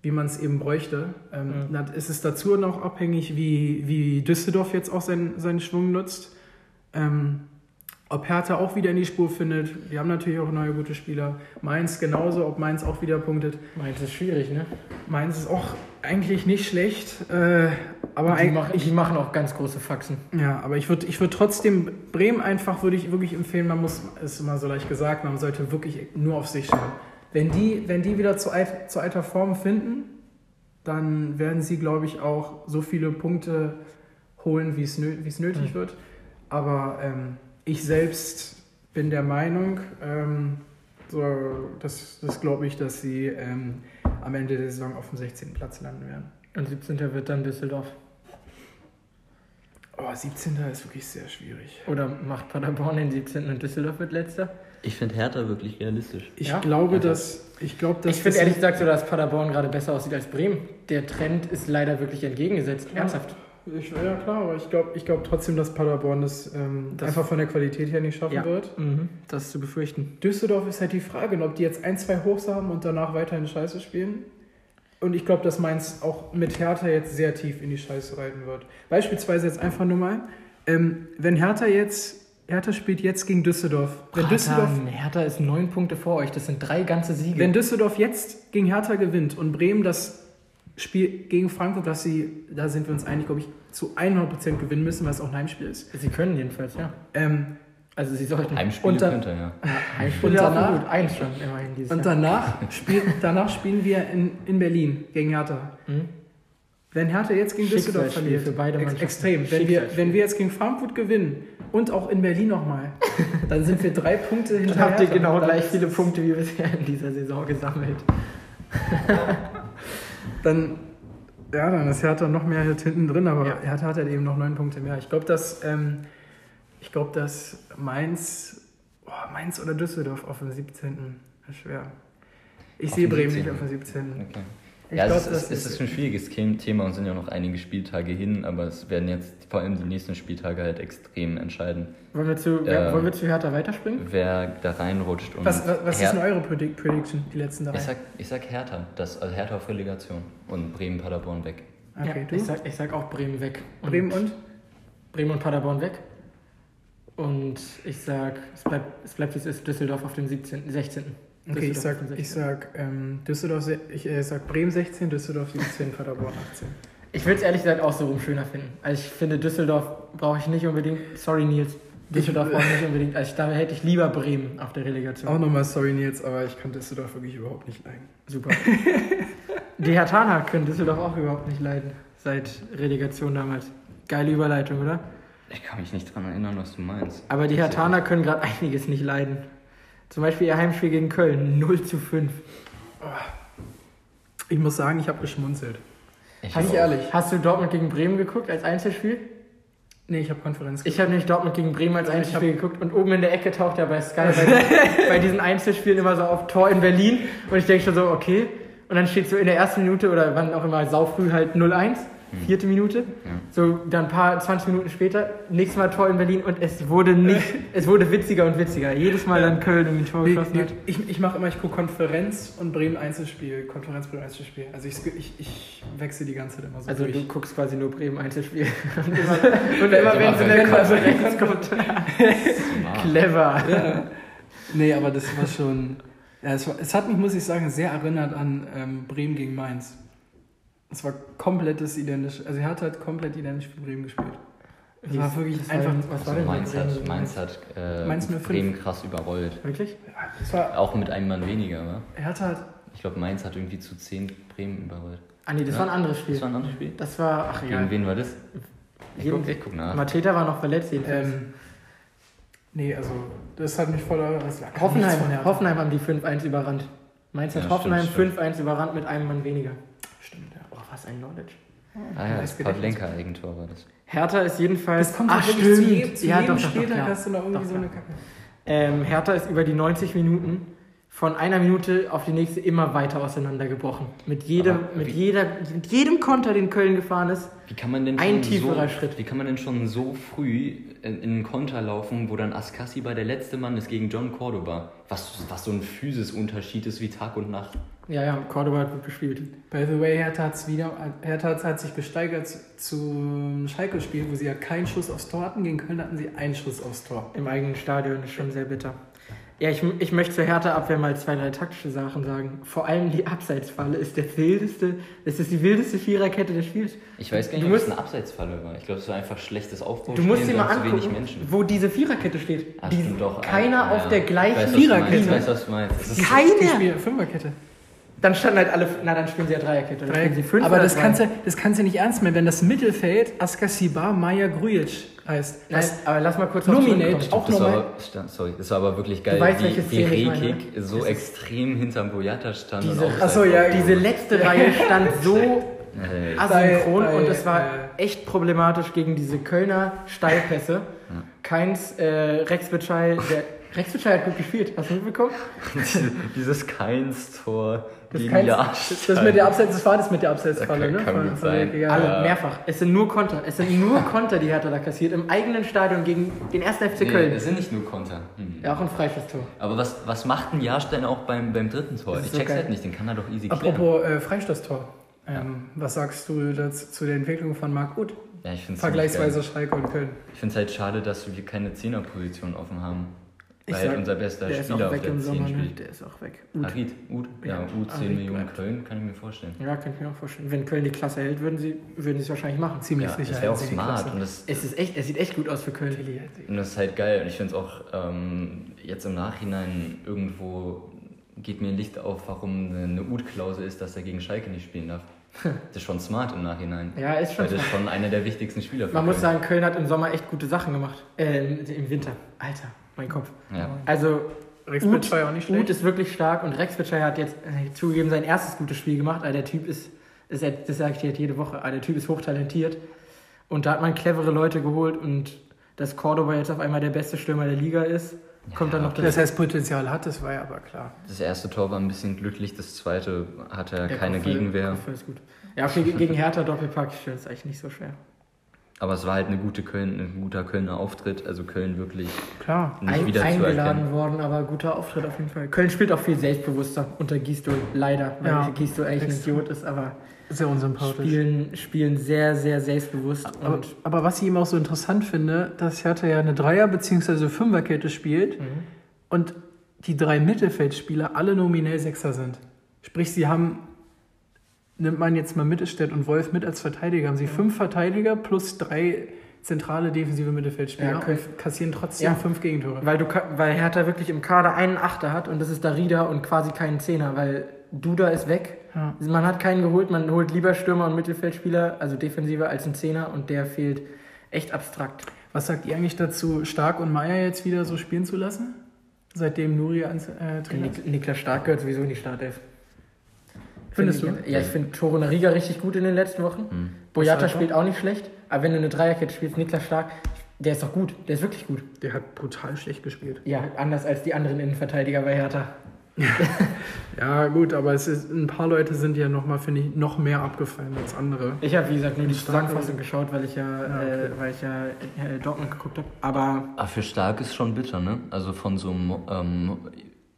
wie man es eben bräuchte. Ähm, Mhm. dann ist es dazu noch abhängig, wie, wie Düsseldorf jetzt auch seinen, seinen Schwung nutzt. Ähm, ob Hertha auch wieder in die Spur findet. Wir haben natürlich auch neue gute Spieler. Mainz genauso, ob Mainz auch wieder punktet. Mainz ist schwierig, ne? Mainz ist auch eigentlich nicht schlecht. Äh, aber die, eigentlich, machen, die machen auch ganz große Faxen. ja, aber ich würde ich würd trotzdem Bremen einfach würde ich wirklich empfehlen, man muss, ist immer so leicht gesagt, man sollte wirklich nur auf sich schauen. Wenn die, wenn die wieder zu, alt, zu alter Form finden, dann werden sie, glaube ich, auch so viele Punkte holen, es, wie es nötig Mhm. wird. Aber ähm, ich selbst bin der Meinung, ähm, so, das, das glaube ich, dass sie ähm, am Ende der Saison auf dem 16. Platz landen werden. Und 17. wird dann Düsseldorf. Oh, 17. ist wirklich sehr schwierig. Oder macht Paderborn den 17. und Düsseldorf wird letzter? Ich finde Hertha wirklich realistisch. Ich Ja? glaube, Also- dass ich glaube, dass ich finde ehrlich gesagt so, dass Paderborn gerade besser aussieht als Bremen. Der Trend ist leider wirklich entgegengesetzt. Ja. Ernsthaft. Ich, ja klar, aber ich glaube ich glaub trotzdem, dass Paderborn das, ähm, Das- einfach von der Qualität her nicht schaffen Ja. wird. Mhm. Das ist zu befürchten. Düsseldorf ist halt die Frage, ob die jetzt ein, zwei Hochs haben und danach weiterhin Scheiße spielen. Und ich glaube, dass Mainz auch mit Hertha jetzt sehr tief in die Scheiße reiten wird. Beispielsweise jetzt einfach nur mal, ähm, wenn Hertha jetzt, Hertha spielt jetzt gegen Düsseldorf. Wenn Düsseldorf, Hertha, Hertha ist neun Punkte vor euch. Das sind drei ganze Siege. wenn Düsseldorf jetzt gegen Hertha gewinnt und Bremen das Spiel gegen Frankfurt, dass sie, da sind wir uns einig, glaube ich, zu 100% gewinnen müssen, weil es auch ein Heimspiel ist. Sie können jedenfalls, ja. Ähm, Also sie sollten. Heimspiel Und dann- könnte, ja. Heimspiel Und danach- gut. Eins schon immerhin dieses Und Jahr. danach, spiel, danach spielen wir in, in Berlin gegen Hertha. Mhm. Wenn Hertha jetzt gegen Düsseldorf verliert, für beide ex Mannschaften. extrem. Wenn wir, wenn wir jetzt gegen Frankfurt gewinnen und auch in Berlin nochmal, dann sind wir drei Punkte hinter Dann habt ihr Hertha. genau gleich viele Punkte wie bisher in dieser Saison gesammelt. Dann, ja, dann ist Hertha noch mehr hinten drin, aber Ja. Hertha hat halt eben noch neun Punkte mehr. Ich glaube, dass, ähm, ich glaube, dass Mainz, oh, Mainz oder Düsseldorf auf dem 17. ist schwer. Ich sehe Bremen 17.. nicht auf dem 17. Okay. Ich ja, glaub, es, ist, das es ist ein schwieriges Them- Thema und sind ja noch einige Spieltage hin, aber es werden jetzt vor allem die nächsten Spieltage halt extrem entscheiden, Wollen wir zu, wer, Ja. wollen wir zu Hertha weiterspringen? wer da reinrutscht. Und Was, was, was ist denn eure Predict Prediction, die letzten drei? ich sag, ich sag Hertha, das, also Hertha auf Relegation und Bremen-Paderborn weg. okay, ja, du? Ich sag, ich sag auch Bremen weg. Und Bremen und? Bremen und Paderborn weg. Und ich sag, es bleibt, es bleibt wie es ist, Düsseldorf auf dem 17., 16. Okay, ich sag, ich 16.. sag ähm, Düsseldorf, se- ich äh, sag Bremen 16, Düsseldorf 17, Paderborn 18. Ich würde es ehrlich gesagt auch so rum schöner finden. Also ich finde, Düsseldorf brauche ich nicht unbedingt. Sorry, Nils. Düsseldorf brauche ich nicht unbedingt. Also ich, da hätte ich lieber Bremen auf der Relegation. Auch nochmal sorry Nils, aber ich kann Düsseldorf wirklich überhaupt nicht leiden. Super. Die Hertaner können Düsseldorf auch überhaupt nicht leiden. Seit Relegation damals. Geile Überleitung, oder? Ich kann mich nicht dran erinnern, was du meinst. Aber die Hertaner können gerade einiges nicht leiden. Zum Beispiel ihr Heimspiel gegen Köln, 0 zu 5. Ich muss sagen, ich habe geschmunzelt. Ich auch. ehrlich. Hast du Dortmund gegen Bremen geguckt als Einzelspiel? Nee, ich habe Konferenz Ich habe nämlich Dortmund gegen Bremen als Einzelspiel geguckt und oben in der Ecke taucht ja bei Sky bei, bei diesen Einzelspielen immer so auf Tor in Berlin und ich denke schon so, okay. Und dann steht so in der ersten Minute oder wann auch immer saufrüh halt 0-1, vierte Minute. So dann ein paar 20 Minuten später, nächstes Mal Tor in Berlin und es wurde nicht, es wurde witziger und witziger. Jedes Mal dann Köln irgendwie ein Tor geschossen nee, hat. ich ich mache immer, ich gucke Konferenz und Bremen Einzelspiel. Konferenz, Bremen Einzelspiel. Also ich, ich, ich wechsle die ganze Zeit immer so Also durch. du guckst quasi nur Bremen Einzelspiel. Und immer, und immer wenn es in der Konferenz kommt. Clever. Ja. Nee, aber das war schon. Ja, es, war, es hat mich, muss ich sagen, sehr erinnert an ähm, Bremen gegen Mainz. Es war komplettes identisch. Also er hat halt komplett identisch für Bremen gespielt. Es war wirklich Das war- einfach. Was war denn Mainz hat, Mainz hat äh, Mainz 05. Bremen krass überrollt. Wirklich? War, Auch mit einem Mann weniger, wa? er hat halt. Ich glaube, Mainz hat irgendwie zu 10 Bremen überrollt. Ah nee, das Ja. war ein anderes Spiel. Das war ein anderes Spiel? Das war, ach Gegen wen war das? Ich guck, ich guck nach. Mateta war noch verletzt jedenfalls. Ähm, nee, also das hat mich voller. Hoffenheim. Hoffenheim haben die 5-1 überrannt. Mainz hat Ja, Hoffenheim stimmt, 5-1 überrannt mit einem Mann weniger. Stimmt, ja. Was ein Knowledge. Ah ja, Nice das Pavlenka-Eigentor war das. Hertha ist jedenfalls. Das kommt Ach, halt wirklich zu, stimmt. jedem- zu ja, jedem doch, doch, doch, Spieltag ja. hast du noch irgendwie Doch, so eine ja. Kacke. Ähm, Hertha ist über die 90 Minuten von einer Minute auf die nächste immer weiter auseinandergebrochen. Mit jedem, Aber mit wie- jeder, mit jedem Konter, den Köln gefahren ist. Wie kann man denn Ein schon tieferer so, Schritt. Wie kann man denn schon so früh in, in einen Konter laufen, wo dann Askassi bei der letzte Mann ist gegen John Cordoba? Was, was so ein Physisunterschied ist wie Tag und Nacht. Ja, ja, Cordoba hat gut gespielt. By the way, Hertha, hat's wieder, Hertha hat- sich gesteigert zu- zum Schalke-Spiel, wo sie ja keinen Schuss aufs Tor hatten. Gegen Köln hatten sie einen Schuss aufs Tor. Im eigenen Stadion ist schon sehr bitter. Ja, ich, ich möchte zur Hertha-Abwehr mal zwei, drei taktische Sachen sagen. Vor allem die Abseitsfalle ist der wildeste, das ist die wildeste Viererkette des Spiels. Ich weiß gar Du nicht, ob es musst- eine Abseitsfalle war. Ich glaube, es war einfach schlechtes Du Aufbauspiel. musst dir mal angucken, Menschen. wo diese Viererkette steht. Ah, Die, stimmt doch. keiner Ah, auf ja. der Ich gleichen du. Viererkette. Ich weiß, was du meinst. Das ist Die Keiner! Fünferkette. Dann standen halt alle, na dann spielen sie ja Dreierkette. Dann spielen sie fünf Aber das kannst, du, das kannst du nicht ernst meinen, wenn das Mittelfeld Askasibar Maya Grujic heißt. Nein, aber lass mal kurz zurückkommen. Auch das war nochmal- sorry, das war aber wirklich geil, weißt, wie, wie Rekik oder? so extrem hinterm Boyata stand. Diese- und Ach so, ja, Diese letzte Reihe stand so asynchron und es war echt problematisch gegen diese Kölner Steilpässe. Keins äh, Rex Bitschei, der Hat gut gespielt, hast du mitbekommen? dieses Keins-Tor das, gegen keins, Jahrstein. das mit der Abseits, das war das mit der Abseitsfalle, ne? kann- kann gut sein. ja. Alle, Ja. mehrfach. Es sind nur Konter. Es sind nur Konter, die Hertha da kassiert. Im eigenen Stadion gegen den 1. FC Nee, Köln. es sind nicht nur Konter. Hm. Ja, auch ein Freistoßtor. Aber was, was macht ein Jahrstein auch beim, beim dritten Tor? Ist Ich so check's geil. halt nicht, den kann er doch easy klären. Apropos äh, Freistoßtor. Ähm, Was sagst du dazu, zu der Entwicklung von Marc Uth? Ja, ich find's Vergleichsweise Schalke und Köln. Ich finde es halt schade, dass wir keine Zehnerposition offen haben. Weil sag, unser bester Der ist Spieler auch auf weg der im 10 Sommer. Ne? spielt. Der ist auch weg. Gut. Harid, Ud, ja, Ja, Ud 10 Harid Millionen. Köln, kann ich mir vorstellen. Ja, könnte ich mir auch vorstellen. Wenn Köln die Klasse hält, würden sie würden sie es wahrscheinlich machen. Ziemlich Ja, sicher. das wäre auch smart und das, Es, ist echt, es sieht echt gut aus für Köln. und das ist halt geil. Und ich finde es auch ähm, jetzt im Nachhinein irgendwo geht mir ein Licht auf, warum eine, Ud-Klausel ist, dass er gegen Schalke nicht spielen darf. Das ist schon smart im Nachhinein. Ja, ist schon. Weil das ist schon einer der wichtigsten Spieler für Man muss Köln. sagen, Köln hat im Sommer echt gute Sachen gemacht. Äh, im Winter. Alter, mein Kopf. Ja. Also, Rex ja auch nicht Uth schlecht. ist wirklich stark und Rex Bitschei hat jetzt äh, zugegeben sein erstes gutes Spiel gemacht. Aber der Typ ist, das, das sage ich dir jetzt jede Woche, aber der Typ ist hochtalentiert. Und da hat man clevere Leute geholt und dass Cordoba jetzt auf einmal der beste Stürmer der Liga ist, kommt dann noch dazu. Das heißt, Potenzial hat, das war ja aber klar. Das erste Tor war ein bisschen glücklich, das zweite hatte er keine Kopfball- Gegenwehr. Kopfball ist gut. Ja, okay, gegen Hertha Doppelpack es eigentlich nicht so schwer. Aber es war halt eine gute Köln, ein guter Kölner Auftritt. Also Köln wirklich Klar. nicht Ein, wieder eingeladen worden, aber guter Auftritt auf jeden Fall. Köln spielt auch viel selbstbewusster unter Gisto, leider, weil Ja. Gisto eigentlich ein. Idiot ist, aber Sehr unsympathisch. spielen, spielen sehr, sehr selbstbewusst. Aber, Und aber was ich ihm auch so interessant finde, dass Hertha ja eine Dreier- bzw. Fünferkette spielt Mhm. und die drei Mittelfeldspieler alle nominell Sechser sind. Sprich, sie haben, nimmt man jetzt mal Mittelstädt und Wolf mit als Verteidiger, haben sie fünf Verteidiger plus drei zentrale defensive Mittelfeldspieler Ja, können- und kassieren trotzdem Ja. fünf Gegentore. weil, du, weil Hertha wirklich im Kader einen Achter hat und das ist Darida und quasi keinen Zehner, weil Duda ist weg. Ja. Man hat keinen geholt, man holt lieber Stürmer und Mittelfeldspieler, also defensiver als einen Zehner und der fehlt echt abstrakt. Was sagt ihr eigentlich dazu, Stark und Meier jetzt wieder so spielen zu lassen? Seitdem Nuri ans äh, Trainer? Nik Niklas Stark gehört sowieso in die Startelf. Findest Find du? ich- Ja, ich finde Toro Nariga richtig gut in den letzten Wochen. Hm. Boyata spielt auch nicht schlecht. Aber wenn du eine Dreierkette spielst, Niklas Stark, der ist doch gut. Der ist wirklich gut. Der hat brutal schlecht gespielt. Ja, anders als die anderen Innenverteidiger bei Hertha. Ja, gut, aber es ist, ein paar Leute sind ja noch mal, finde ich, noch mehr abgefallen als andere. Ich habe, wie gesagt, nur die Zusammenfassung geschaut, weil ich ja, Ja, okay. äh, weil ich ja äh, Dortmund geguckt habe. Aber Aber für Stark ist schon bitter, ne? Also von so einem ähm,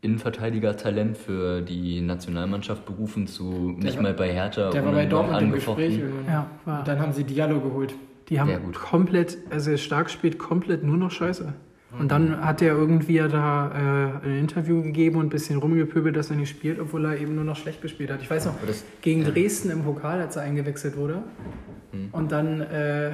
Innenverteidiger-Talent für die Nationalmannschaft berufen zu nicht war- mal bei Hertha der war bei noch Dortmund im. Gespräch. Ja, war. Und dann haben sie Diallo geholt. Die haben komplett, also stark spielt komplett nur noch Scheiße. Und dann hat er irgendwie ja da äh, ein Interview gegeben und ein bisschen rumgepöbelt, dass er nicht spielt, obwohl er eben nur noch schlecht gespielt hat. Ich weiß noch, das, gegen Dresden im Pokal, als er eingewechselt wurde Hm. und dann äh,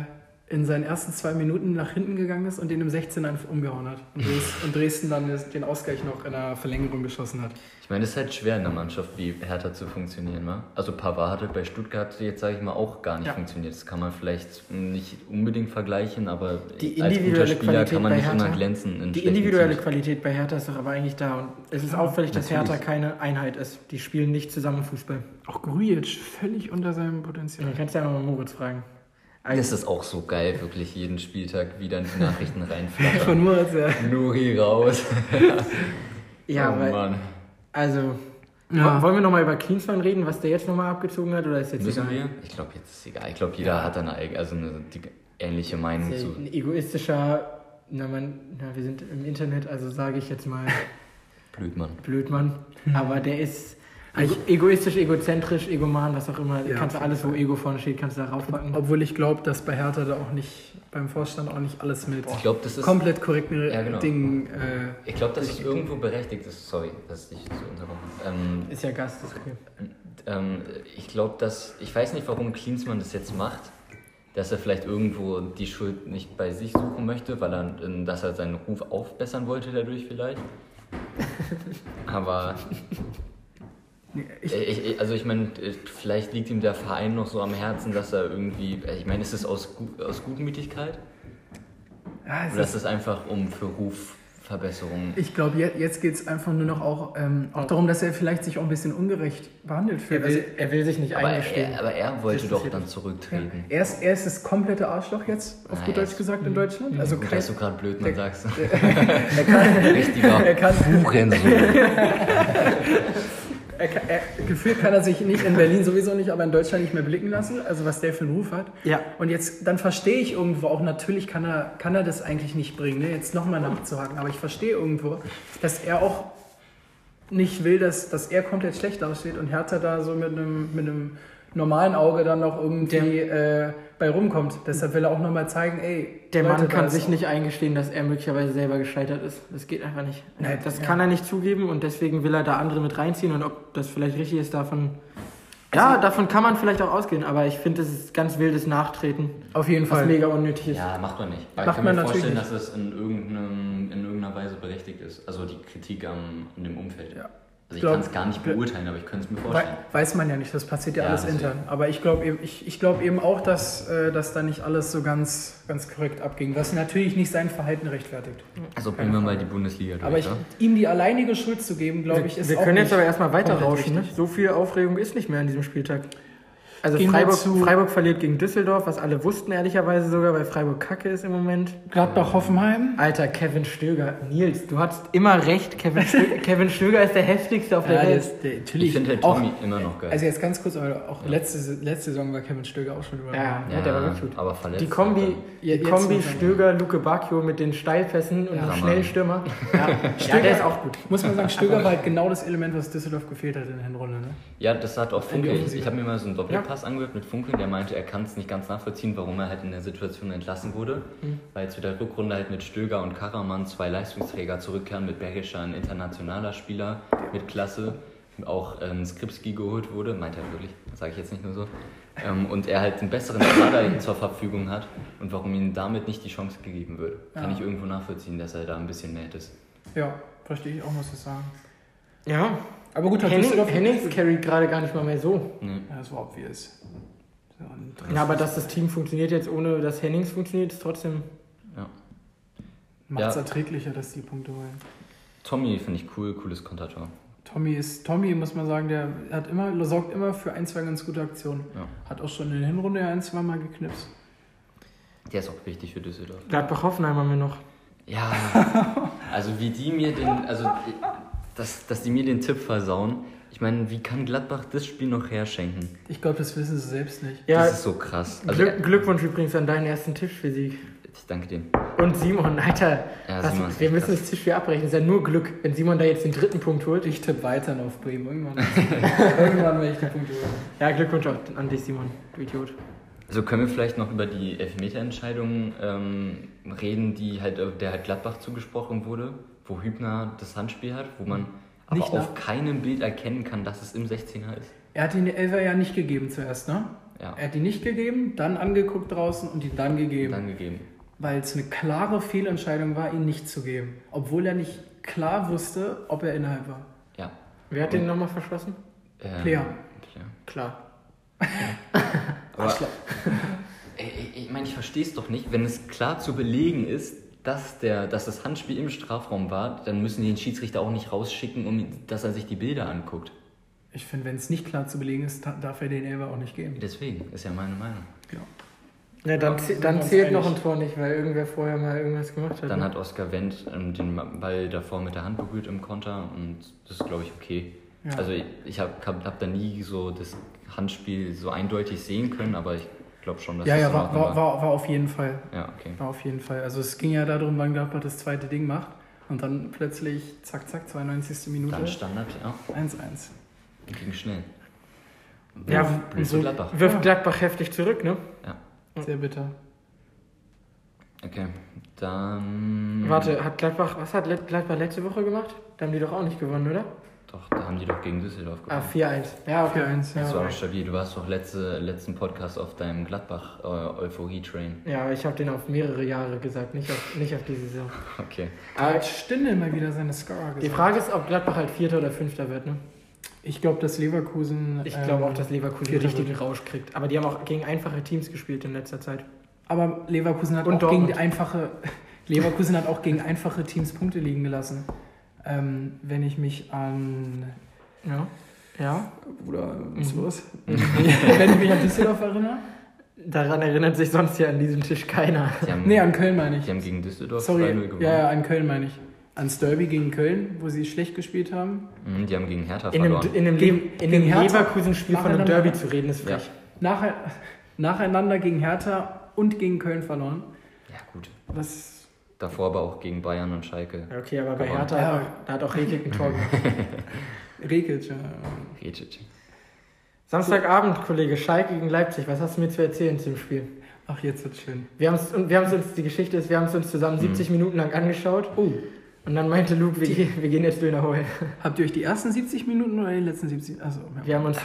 in seinen ersten zwei Minuten nach hinten gegangen ist und den im 16 einfach umgehauen hat. Und Dresden, und Dresden dann den Ausgleich noch in der Verlängerung geschossen hat. ich meine, es ist halt schwer in einer Mannschaft wie Hertha zu funktionieren, wa? Also Pavard hat halt bei Stuttgart jetzt, sage ich mal, auch gar nicht Ja. funktioniert. Das kann man vielleicht nicht unbedingt vergleichen, aber Die als guter individuelle Spieler Qualität kann man bei nicht immer Hertha- glänzen. In Die individuelle Teams. Qualität bei Hertha ist doch aber eigentlich da. Und es ist auffällig, dass natürlich. Hertha keine Einheit ist. Die spielen nicht zusammen Fußball. Auch Grujic völlig unter seinem Potenzial. Dann kannst du ja mal Moritz fragen. Das ist auch so geil, wirklich jeden Spieltag wieder in die Nachrichten reinflattern. Von Moritz, ja. Nuri raus. Ja, oh weil, Mann. also, Ja. wollen wir nochmal über Klinsmann reden, was der jetzt nochmal abgezogen hat, oder ist jetzt Müssen egal? wir? Ich glaube, jetzt ist egal. Ich glaube, jeder hat eine, also eine die, ähnliche Meinung Ist ja zu. ein egoistischer, na, man, na, wir sind im Internet, also sage ich jetzt mal Blödmann. Blödmann, aber der ist ego egoistisch, egozentrisch, egoman, was auch immer. Ja, kannst du alles, wo Ego vorne steht, kannst du da raufpacken. Obwohl ich glaube, dass bei Hertha da auch nicht, beim Vorstand auch nicht alles mit Ich glaube, das ist. komplett korrekten Ja, genau. Dingen. Äh, Ich glaube, dass es irgendwo berechtigt ist. Sorry, dass ich so unterbrochen ähm, Ist ja Gast, ist okay. ähm, Ich glaube, dass. Ich weiß nicht, warum Klinsmann das jetzt macht. Dass er vielleicht irgendwo die Schuld nicht bei sich suchen möchte, weil er, ähm, dass er seinen Ruf aufbessern wollte dadurch vielleicht. Aber ich, Äh, Ich, ich, also ich meine, äh, vielleicht liegt ihm der Verein noch so am Herzen, dass er irgendwie, äh, ich meine, ist es aus, aus Gutmütigkeit? ja, es Oder ist, es einfach um für Rufverbesserung? ich glaube, jetzt, jetzt geht es einfach nur noch auch, ähm, auch darum, dass er vielleicht sich auch ein bisschen ungerecht behandelt Er fühlt. Also, will, er will sich nicht Aber eingestehen. er, aber er wollte doch dann mich. ja, zurücktreten. er, ist, er ist das komplette Arschloch jetzt, auf Ah, gut er Deutsch ist- gesagt, in Deutschland. Also Gut, kein, dass du gerade blöd man sagst. er kann, Richtiger er kann, Hurensohn. er kann er, gefühlt kann er sich nicht in Berlin sowieso nicht, aber in Deutschland nicht mehr blicken lassen, also was der für einen Ruf hat. ja. Und jetzt, dann verstehe ich irgendwo auch, natürlich kann er, kann er das eigentlich nicht bringen, ne? jetzt nochmal nachzuhaken, aber ich verstehe irgendwo, dass er auch nicht will, dass, dass er komplett schlecht dasteht und Hertha da so mit einem, mit einem normalen Auge dann noch irgendwie äh, bei rumkommt. Deshalb will er auch nochmal zeigen, ey, Der Leute, Mann kann sich nicht eingestehen, dass er möglicherweise selber gescheitert ist. Das geht einfach nicht. Nein, das ja. kann er nicht zugeben und deswegen will er da andere mit reinziehen und ob das vielleicht richtig ist, davon. Ja, davon kann man vielleicht auch ausgehen, aber ich finde, das ist ganz wildes Nachtreten, Auf jeden was Fall. mega unnötig ist. Ja, macht man nicht. Aber Macht ich kann man mir vorstellen, dass es in, irgendeinem, in irgendeiner Weise berechtigt ist. Also die Kritik am, an dem Umfeld. Ja. Also ich kann es gar nicht beurteilen, aber ich könnte es mir vorstellen. Weiß man ja nicht, das passiert ja, Ja, alles intern. Aber ich glaube eben, ich, ich glaub eben auch, dass, äh, dass da nicht alles so ganz, ganz korrekt abging. Was natürlich nicht sein Verhalten rechtfertigt. Also bringen wir mal die Bundesliga durch. Aber ich, ihm die alleinige Schuld zu geben, glaube ich, ist wir auch können nicht jetzt aber erstmal weiter komplett rauschen. Ne? So viel Aufregung ist nicht mehr an diesem Spieltag. Also Gehen Freiburg, zu- Freiburg verliert gegen Düsseldorf, was alle wussten ehrlicherweise sogar, weil Freiburg kacke ist im Moment. Gladbach-Hoffenheim. Alter, Kevin Stöger. Nils, du hattest immer recht. Kevin, Stö Kevin Stöger ist der heftigste auf der Ja, Welt. ist, der, natürlich. Ich finde halt auch, Tommy immer noch geil. Also jetzt ganz kurz, aber auch letzte, letzte Saison war Kevin Stöger auch schon über. Ja, ja, der war wirklich gut. aber verletzt. Die Kombi, Alter. die Kombi Stöger, Luke Bacchio mit den Steilpässen und Ja, dem Mann. schnellen Stürmer. Ja, ja, der ist auch gut. Muss man sagen, Stöger war halt genau das Element, was Düsseldorf gefehlt hat in der Hinrunde. Ne? Ja, das hat auch. Offensive. Ich habe mir mal so einen Doppelpass angehört mit Funke, der meinte, er kann es nicht ganz nachvollziehen, warum er halt in der Situation entlassen wurde. Mhm. Weil zu der Rückrunde halt mit Stöger und Karaman zwei Leistungsträger zurückkehren, mit Berischer ein internationaler Spieler mit Klasse, auch ähm, Skripski geholt wurde, meint er wirklich, das sage ich jetzt nicht nur so. Ähm, und er halt einen besseren Kader zur Verfügung hat und warum ihm damit nicht die Chance gegeben wird. Kann Ja. ich irgendwo nachvollziehen, dass er da ein bisschen nett ist. Ja, verstehe ich auch, muss ich sagen. Ja, Aber gut, hat Henning, Düsseldorf. Hennings carry gerade gar nicht mal mehr so. Nee. Ja, das war obvious. Ja, aber dass das Team funktioniert jetzt ohne dass Hennings funktioniert, ist trotzdem. Ja. Macht es Ja. erträglicher, dass die Punkte holen. Tommy finde ich cool, cooles Kontertor. Tommy ist, Tommy muss man sagen, der hat immer, sorgt immer für ein, zwei ganz gute Aktionen. Ja. Hat auch schon in der Hinrunde ja ein, zwei Mal geknipst. Der ist auch wichtig für Düsseldorf. Gladbach-Hoffenheim haben wir noch. Ja, also wie die mir den, also dass, dass die mir den Tipp versauen. Ich meine, wie kann Gladbach das Spiel noch herschenken? Ich glaube, das wissen sie selbst nicht. Ja, das ist so krass. Also, Glück, Glückwunsch übrigens an deinen ersten Tischphysik. ich danke dir. Und Simon, Alter, Ja, was, Simon wir müssen krass. das Tischspiel abbrechen. Das ist ja nur Glück, wenn Simon da jetzt den dritten Punkt holt. Ich tippe weiterhin auf Bremen. Irgendwann, irgendwann werde ich die Punkte holen. Ja, Glückwunsch auch an dich, Simon, du Idiot. Also können wir vielleicht noch über die Elfmeterentscheidung ähm, reden, die halt, der halt Gladbach zugesprochen wurde, wo Hübner das Handspiel hat, wo man aber Nicht auf keinem Bild erkennen kann, dass es im 16er ist. Er hat ihn die Elfer ja nicht gegeben zuerst, ne? Ja, Er hat die nicht gegeben, dann angeguckt draußen und ihn dann gegeben. dann gegeben. Weil es eine klare Fehlentscheidung war, ihn nicht zu geben. Obwohl er nicht klar wusste, ob er innerhalb war. Ja. Wer hat den nochmal verschossen? Ähm, Player. Player. Klar. Aber Ey, ey, ich meine, ich verstehe es doch nicht. Wenn es klar zu belegen ist, dass, der, dass das Handspiel im Strafraum war, dann müssen die den Schiedsrichter auch nicht rausschicken, um, dass er sich die Bilder anguckt. Ich finde, wenn es nicht klar zu belegen ist, da- darf er den Elfer auch nicht geben. Deswegen, ist ja meine Meinung. Ja. Ja, dann, dann zählt noch ein Tor nicht, weil irgendwer vorher mal irgendwas gemacht hat. Dann ne? hat Oskar Wendt ähm, den Ball davor mit der Hand berührt im Konter und das ist, glaube ich, okay. Ja. Also ich, ich habe hab, hab da nie so das Handspiel so eindeutig sehen können, aber ich glaube schon, dass ja, das ja, war, war, war, war auf jeden Fall. Ja, okay. War auf jeden Fall. Also es ging ja darum, wann Gladbach das zweite Ding macht. Und dann plötzlich, zack, zack, 92. Minute, Dann Standard, ja, 1-1. ging schnell. Ja, Blöd und für so- Gladbach. Wirft Gladbach heftig zurück, ne? Sehr bitter. Okay, dann... Warte, hat Gladbach, was hat Gladbach letzte Woche gemacht? Da haben die doch auch nicht gewonnen, oder? Doch, da haben die doch gegen Düsseldorf Ah, gewonnen. 4-1. Ja, okay. 4-1, Das ja. war auch stabil. Du warst doch letzte, letzten Podcast auf deinem Gladbach-Euphorie-Train. Ja, ich habe den auf mehrere Jahre gesagt, nicht auf, nicht auf die Saison. okay. Aber Hat Stindl mal wieder seine Scar gesagt. die Frage ist, ob Gladbach halt Vierter oder Fünfter wird, ne? Ich glaube, dass Leverkusen. Ich ähm, glaube auch, dass Leverkusen richtigen wird. Rausch kriegt. Aber die haben auch gegen einfache Teams gespielt in letzter Zeit. Aber Leverkusen hat Und auch Dortmund. gegen einfache. Leverkusen hat auch gegen einfache Teams Punkte liegen gelassen. Ähm, wenn ich mich an. Ja. Ja. Bruder, was ist Mhm. los? wenn ich mich an Düsseldorf erinnere? Daran erinnert sich sonst ja an diesem Tisch keiner. Haben, Nee, an Köln meine ich. die haben gegen Düsseldorf 2-0 Sorry, gewonnen. ja, ja, an Köln meine ich. Ans Derby gegen Köln, wo sie schlecht gespielt haben. Mhm, Die haben gegen Hertha In einem, verloren. in einem, Gegen- in einem? Leverkusen-Spiel von einem? Derby zu reden, ist Ja. frech. Nache, nacheinander gegen Hertha und gegen Köln verloren. Ja, gut. Was. Davor aber auch gegen Bayern und Schalke. Okay, aber bei. Hertha Ja. da hat auch Rekik ein Tor gemacht. Rekic, ja. Samstagabend, Kollege, Schalke gegen Leipzig. Was hast du mir zu erzählen zum Spiel? Ach, jetzt wird's schön. Wir haben es wir haben's uns, die Geschichte ist, wir haben es uns zusammen 70 Minuten lang angeschaut. Oh, Und dann meinte Luke, wir, gehen- wir gehen jetzt Döner holen. habt ihr euch die ersten 70 Minuten oder die letzten 70? Also, ja. Wir haben uns.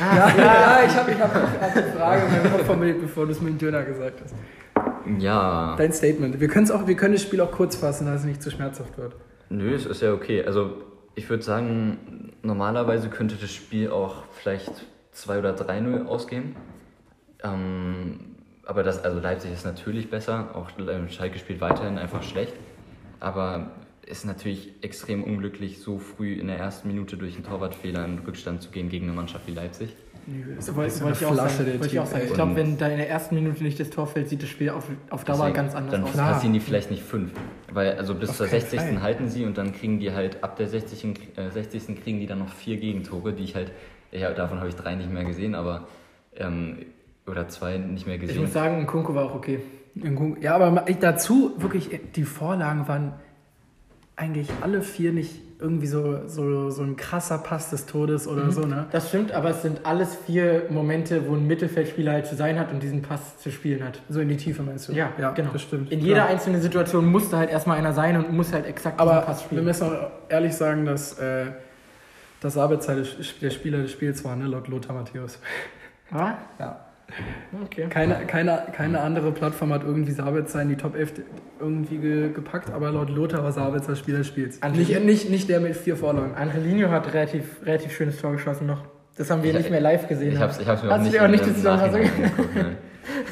Ja, ja, ja, ich habe ich hab, ich hab die Frage in meinem Kopf formuliert, bevor du es mit dem Döner gesagt hast. Ja. Dein Statement. Wir, können's auch, wir können das Spiel auch kurz fassen, dass es nicht zu schmerzhaft wird. Nö, es ist ja okay. Also ich würde sagen, normalerweise könnte das Spiel auch vielleicht 2 oder 3-0 ausgehen. Ähm, aber das, also Leipzig ist natürlich besser, auch ähm, Schalke spielt weiterhin einfach schlecht. Aber ist natürlich extrem unglücklich, so früh in der ersten Minute durch einen Torwartfehler in Rückstand zu gehen gegen eine Mannschaft wie Leipzig. So Wollte wollte ich auch sagen. Wollte ich, auch sagen. ich glaube, wenn da in der ersten Minute nicht das Tor fällt, sieht das Spiel auf, auf Dauer Deswegen, ganz anders dann aus. Klar. passieren die vielleicht nicht fünf. Weil also bis Auf zur keinen 60. Fall. halten sie und dann kriegen die halt ab der 60. Äh, 60. kriegen die dann noch vier Gegentore, die ich halt, ja davon habe ich drei nicht mehr gesehen, aber ähm, oder zwei nicht mehr Ich gesehen. muss sagen, Kunko war auch okay. Ja, aber ich- dazu wirklich, die Vorlagen waren eigentlich alle vier nicht irgendwie so, so, so ein krasser Pass des Todes oder Mhm. so, ne? Das stimmt, aber es sind alles vier Momente, wo ein Mittelfeldspieler halt zu sein hat und diesen Pass zu spielen hat. So in die Tiefe meinst du? Ja, genau. Das stimmt. In jeder Klar. einzelnen Situation musste halt erstmal einer sein und muss halt exakt diesen Aber Pass wir spielen. müssen auch ehrlich sagen, dass äh, das Arbeitszeit der Spieler des Spiels war, ne, laut Lothar Matthäus. Ah? Ja. Okay. Keine, keine, keine andere Plattform hat irgendwie Sabitzer in die Top 11 irgendwie ge, gepackt, aber laut Lothar war Sabitzer Spieler des Spiels. Nicht, nicht, nicht der mit vier Vorlagen. Angelino hat relativ, relativ schönes Tor geschossen noch. Das haben wir Ich- nicht mehr live gesehen. ich habe es ich hab's mir auch Hast du nicht, auch nicht die Zusammenfassung nein.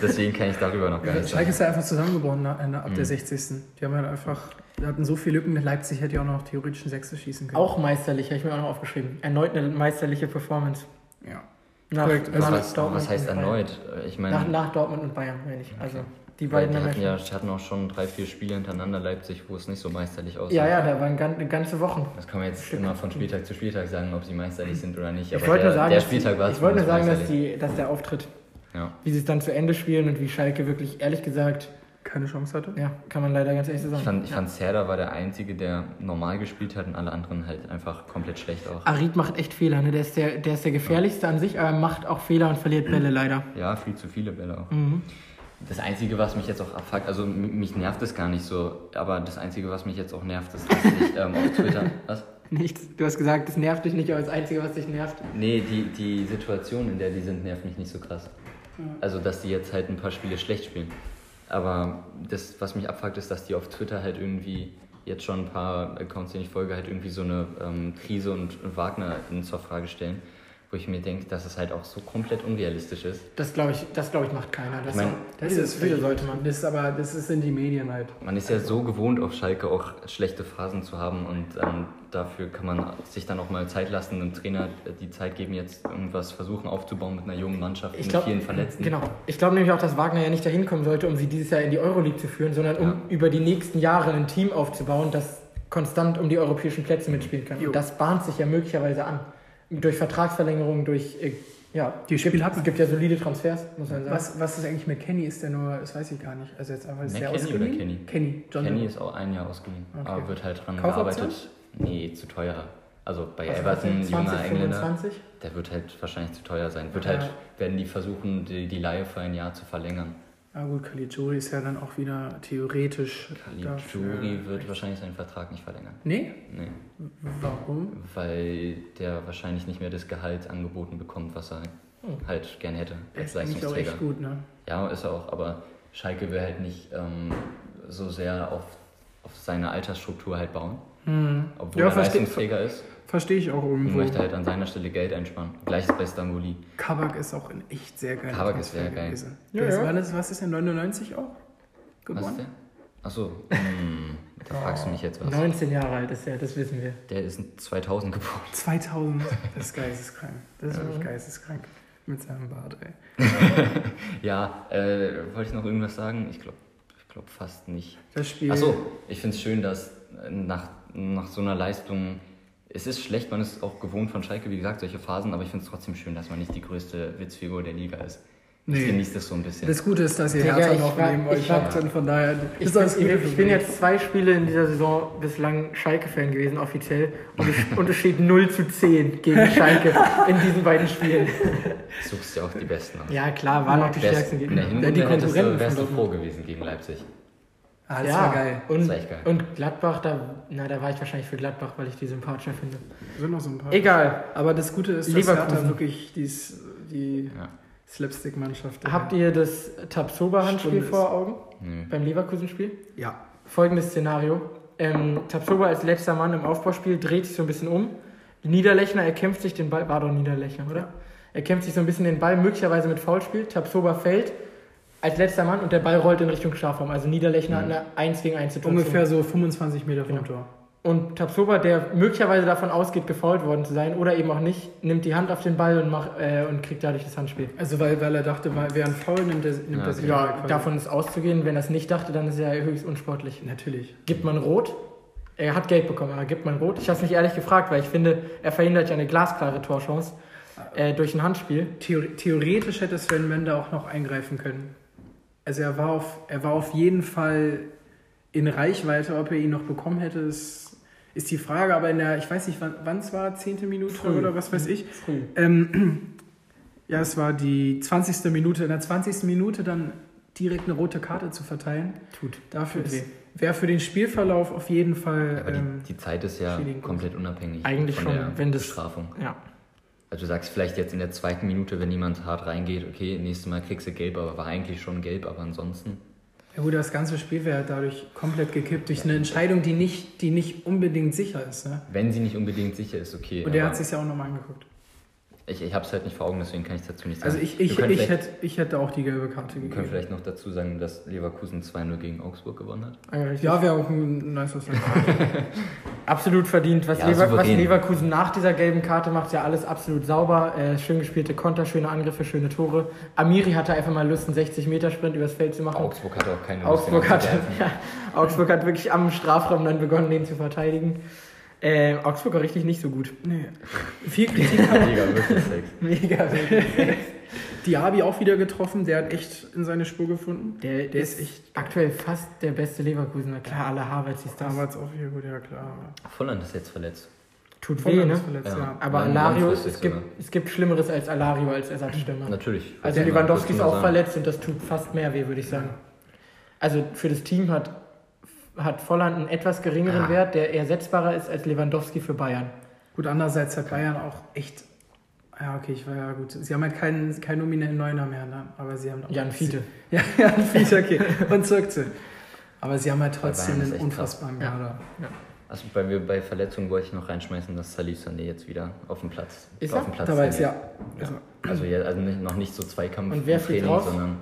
Deswegen kann ich darüber noch gar nicht Schalke sagen. ist ja einfach zusammengebrochen na, ab der Mhm. 60. Die haben halt einfach, hatten so viele Lücken, Leipzig hätte ja auch noch theoretisch ein Sechstes schießen können. Auch meisterlich, habe ich mir auch noch aufgeschrieben. Erneut eine meisterliche Performance. Ja. Nach, Korrekt. Was, nach heißt, Dortmund was heißt und Bayern. erneut? Ich Nach, meine, nach Dortmund und Bayern, meine ich. Also, Die beiden die hatten ja hatten auch schon drei, vier Spiele hintereinander Leipzig, wo es nicht so meisterlich aussah. Ja, ja, da waren gan ganze Wochen. Das kann man jetzt Stück. immer von Spieltag zu Spieltag sagen, ob sie meisterlich sind oder nicht. Ich Aber wollte der, nur sagen, der Spieltag war ich wollte nur sagen dass, die, dass der Auftritt, Ja. wie sie es dann zu Ende spielen und wie Schalke wirklich, ehrlich gesagt, Keine Chance hatte. ja, kann man leider ganz ehrlich so sagen. Ich fand, ich ja. fand Serda war der Einzige, der normal gespielt hat und alle anderen halt einfach komplett schlecht auch. Arid macht echt Fehler, ne? der, ist der, der ist der gefährlichste an sich, aber er macht auch Fehler und verliert Bälle leider. Ja, viel zu viele Bälle auch. Mhm. Das Einzige, was mich jetzt auch abfuckt, also mich nervt es gar nicht so, aber das Einzige, was mich jetzt auch nervt, ist, dass ich ähm, auf Twitter. Was? Nichts. Du hast gesagt, das nervt dich nicht, aber das Einzige, was dich nervt. Nee, die, die Situation, in der die sind, nervt mich nicht so krass. Ja. Also, dass die jetzt halt ein paar Spiele schlecht spielen. Aber das, was mich abfuckt, ist, dass die auf Twitter halt irgendwie jetzt schon ein paar Accounts, denen ich folge, halt irgendwie so eine ähm, Krise und Wagner in zur Frage stellen, wo ich mir denke, dass es halt auch so komplett unrealistisch ist. Das glaube ich, das glaube ich macht keiner. Das Ich mein, Das ist diese sollte man. Das ist aber, das ist in die Medien halt. Man ist ja so gewohnt, auf Schalke auch schlechte Phasen zu haben und ähm, dafür kann man sich dann auch mal Zeit lassen, dem Trainer die Zeit geben, jetzt irgendwas versuchen aufzubauen mit einer jungen Mannschaft Ich mit glaub- vielen Verletzten. Genau. Ich glaube nämlich auch, dass Wagner ja nicht dahin kommen sollte, um sie dieses Jahr in die Euroleague zu führen, sondern um Ja. über die nächsten Jahre ein Team aufzubauen, das konstant um die europäischen Plätze mitspielen kann. Jo. Und das bahnt sich ja möglicherweise an. Durch Vertragsverlängerungen, durch, äh, ja, Die es gibt, Spiel hat es gibt ja solide Transfers, muss man sagen. Was, was ist eigentlich mit Kenny? Ist der nur, das weiß ich gar nicht. Also jetzt einfach ist der McKennie oder ausgeliehen? Kenny? Kenny, John Kenny ist auch ein Jahr ausgeliehen, Okay. aber wird halt dran Kaufoption? gearbeitet. Nee, zu teuer. Also bei Was Everton, weiß ich, 20, junger Engländer, 25? der wird halt wahrscheinlich zu teuer sein. Wird Ja. halt, werden die versuchen, die, die Leihe für ein Jahr zu verlängern. Ah gut, Caligiuri ist ja dann auch wieder theoretisch Caligiuri wird wahrscheinlich seinen Vertrag nicht verlängern. Nee? Nee. Warum? weil der wahrscheinlich nicht mehr das Gehalt angeboten bekommt, was er Hm. halt gern hätte Der als ist auch echt gut, ne? Ja, ist er auch, aber Schalke will halt nicht ähm, so sehr auf, auf seine Altersstruktur halt bauen, Hm. obwohl Ja, er Leistungsträger ist Verstehe ich auch und irgendwo. möchte halt an seiner Stelle Geld einsparen. Gleiches bei Stangoli. Kabak ist auch ein echt sehr geiler Kabak ist sehr geil. gewesen. Ja, ja. wann ist, was ist der, 99 auch? Was ist Geboren? der? Achso, hm, da fragst du mich jetzt was. 19 Jahre alt ist er, das wissen wir. Der ist 2000 geboren. 2000. Das ist geisteskrank. Das ist Ja. wirklich geisteskrank. Mit seinem Bart, ey. Ja, äh, wollte ich noch irgendwas sagen? Ich glaube ich glaub fast nicht. Das Spiel. Achso, ich finde es schön, dass nach, nach so einer Leistung, es ist schlecht, man ist auch gewohnt von Schalke, wie gesagt, solche Phasen, aber ich finde es trotzdem schön, dass man nicht die größte Witzfigur der Liga ist. Ich Nee. genieße das so ein bisschen. Das Gute ist, dass ihr Hertha ich noch neben ich euch habt und von daher Ich ist bin, das ich, Gute ich für bin jetzt zwei Spiele in dieser Saison bislang Schalke-Fan gewesen, offiziell. Und es, und es steht 0 zu 10 gegen Schalke in diesen beiden Spielen. Du suchst ja auch die Besten aus. Ja, klar, waren auch die Wärst- stärksten in der Gegner. Hinrunde Ja, die Konkurrenten wärst du froh gewesen gegen Leipzig. Ah, das ja, war geil. Und, Das war echt geil. und Gladbach, da, na, da war ich wahrscheinlich für Gladbach, weil ich die sympathischer finde. Sind noch so ein paar. Egal. Aber das Gute ist, dass Leverkusen. Hertha wirklich dies, die Ja. Slapstick-Mannschaft Habt ihr das Tabsoba-Handspiel vor Augen Nö. beim Leverkusen-Spiel? Ja. Folgendes Szenario. Ähm, Tabsoba als letzter Mann im Aufbauspiel dreht sich so ein bisschen um. Niederlechner erkämpft sich den Ball, war doch Niederlechner, oder? Ja. Er kämpft sich so ein bisschen den Ball, möglicherweise mit Foulspiel. Tabsoba fällt als letzter Mann und der Ball rollt in Richtung Strafraum. Also Niederlechner hat Mhm. eine 1 gegen 1 Situation. Ungefähr so 25 Meter vom Genau. Tor. Und Tabsoba, der möglicherweise davon ausgeht, gefault worden zu sein oder eben auch nicht, nimmt die Hand auf den Ball und, macht, äh, und kriegt dadurch das Handspiel. Also weil, weil er dachte, weil- wäre ein Foul, nimmt er, nimmt Ja, sich Ja, davon ist auszugehen. Wenn er es nicht dachte, dann ist er höchst unsportlich. Natürlich. Gibt man rot? Er hat Geld bekommen, aber gibt man rot? Ich habe es nicht ehrlich gefragt, weil ich finde, er verhindert ja eine glasklare Torchance äh, durch ein Handspiel. Theor theoretisch hätte Sven Mender auch noch eingreifen können. Also er war auf, er war auf jeden Fall in Reichweite, ob er ihn noch bekommen hätte, ist, ist die Frage. Aber in der, ich weiß nicht, wann es war, zehnte Minute Früh. oder was weiß ich. Früh. Ähm, ja, es war die 20. Minute. In der 20. Minute dann direkt eine rote Karte zu verteilen. Tut. Dafür Tut ist, wäre für den Spielverlauf auf jeden Fall. Aber Ähm, die, die Zeit ist ja komplett unabhängig Eigentlich von schon, der wenn das- Bestrafung. Ja. Also du sagst vielleicht jetzt in der zweiten Minute, wenn jemand hart reingeht, okay, nächstes Mal kriegst du gelb, aber war eigentlich schon gelb, aber ansonsten. ja gut, das ganze Spiel wäre dadurch komplett gekippt durch eine Entscheidung, die nicht, die nicht unbedingt sicher ist. Ne? Wenn sie nicht unbedingt sicher ist, okay. Und der hat sich ja auch nochmal angeguckt. Ich, ich habe es halt nicht vor Augen, deswegen kann ich dazu nicht sagen. Also ich, ich, ich, vielleicht- hätte, ich hätte auch die gelbe Karte Wir können gegeben. vielleicht noch dazu sagen, dass Leverkusen 2-0 gegen Augsburg gewonnen hat. Ah. Ja, wäre auch ein nicer. Absolut verdient. Was, Ja, Lever was. Leverkusen nach dieser gelben Karte macht, ist ja alles absolut sauber. Äh, schön gespielte Konter, schöne Angriffe, schöne Tore. Amiri hatte einfach mal Lust, einen 60-Meter-Sprint übers Feld zu machen. Augsburg hatte auch keine Augsburg den hat, anzugreifen. ja, Augsburg hat wirklich am Strafraum dann begonnen, den zu verteidigen. Äh, Augsburg war richtig nicht so gut. nee. Viel Kritik hat Mega, wirklich sex. Mega. Diaby auch wieder getroffen. Der hat echt in seine Spur gefunden. Der, Der ist echt aktuell fast der beste Leverkusener. Klar, alle Harvards ist das. damals auch hier gut, ja klar. Volland ist jetzt verletzt. Tut weh, ne? ist verletzt, Ja. ja. Aber Lang- Alario, es gibt, es gibt Schlimmeres als Alario als Ersatzstürmer. Natürlich. Also Lewandowski ist auch verletzt und das tut fast mehr weh, würde ich sagen. Also für das Team hat, hat Volland einen etwas geringeren Ah. Wert, der ersetzbarer ist als Lewandowski für Bayern. Gut, andererseits hat Bayern auch echt. Ja, okay, ich war ja gut. Sie haben halt keinen, keinen nominellen Neuner mehr, ne? aber sie haben auch. Jan Fiete. Ja, Jan Fiete, okay. Und Zirkze. Aber sie haben halt trotzdem ist einen unfassbaren Ja. Kader. Also bei, wir bei Verletzungen wollte ich noch reinschmeißen, dass Salif Sané jetzt wieder auf dem Platz Ist auf er? dem Platz Dabei ist trainiert. ja. Also, Also, ja, also noch nicht so Zweikampf Und wer im Training, sondern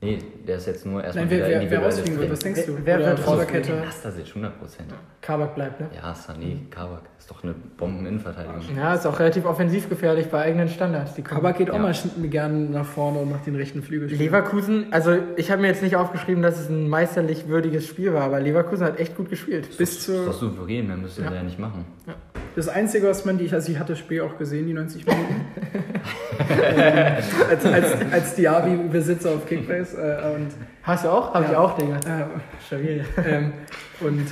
nee, der ist jetzt nur erstmal nein, wer, wieder wer, wer rausfliegen wird, was denkst du? Wer- wer wird Vorderkette? Nastasic, 100 Prozent. Kabak bleibt, ne? Ja, Sané, Kabak. Ist doch eine Bombeninnenverteidigung. Ja, ist auch relativ offensiv gefährlich bei eigenen Standards. Die. Kabak geht auch Ja. mal schn- gerne nach vorne und macht den rechten Flügel. Leverkusen, also ich habe mir jetzt nicht aufgeschrieben, dass es ein meisterlich würdiges Spiel war, aber Leverkusen hat echt gut gespielt. Bis Ist zur, doch souverän, mehr müsst ihr Ja. ja nicht machen. Das Einzige, was man, die, also ich hatte das Spiel auch gesehen, die 90 Minuten. als, als, als Diaby-Besitzer auf Kickbase. Äh, und, Hast du auch? Hab ich Ja. auch, Digga. äh, Stabil. ähm, und,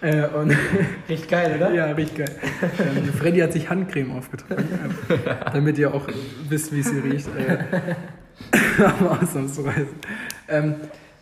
äh, und Richtig geil, oder? Ja, richtig geil. Ähm, Freddy hat sich Handcreme aufgetragen, ähm, damit ihr auch wisst, wie es hier riecht. Äh, aber ausnahmsweise. Ähm,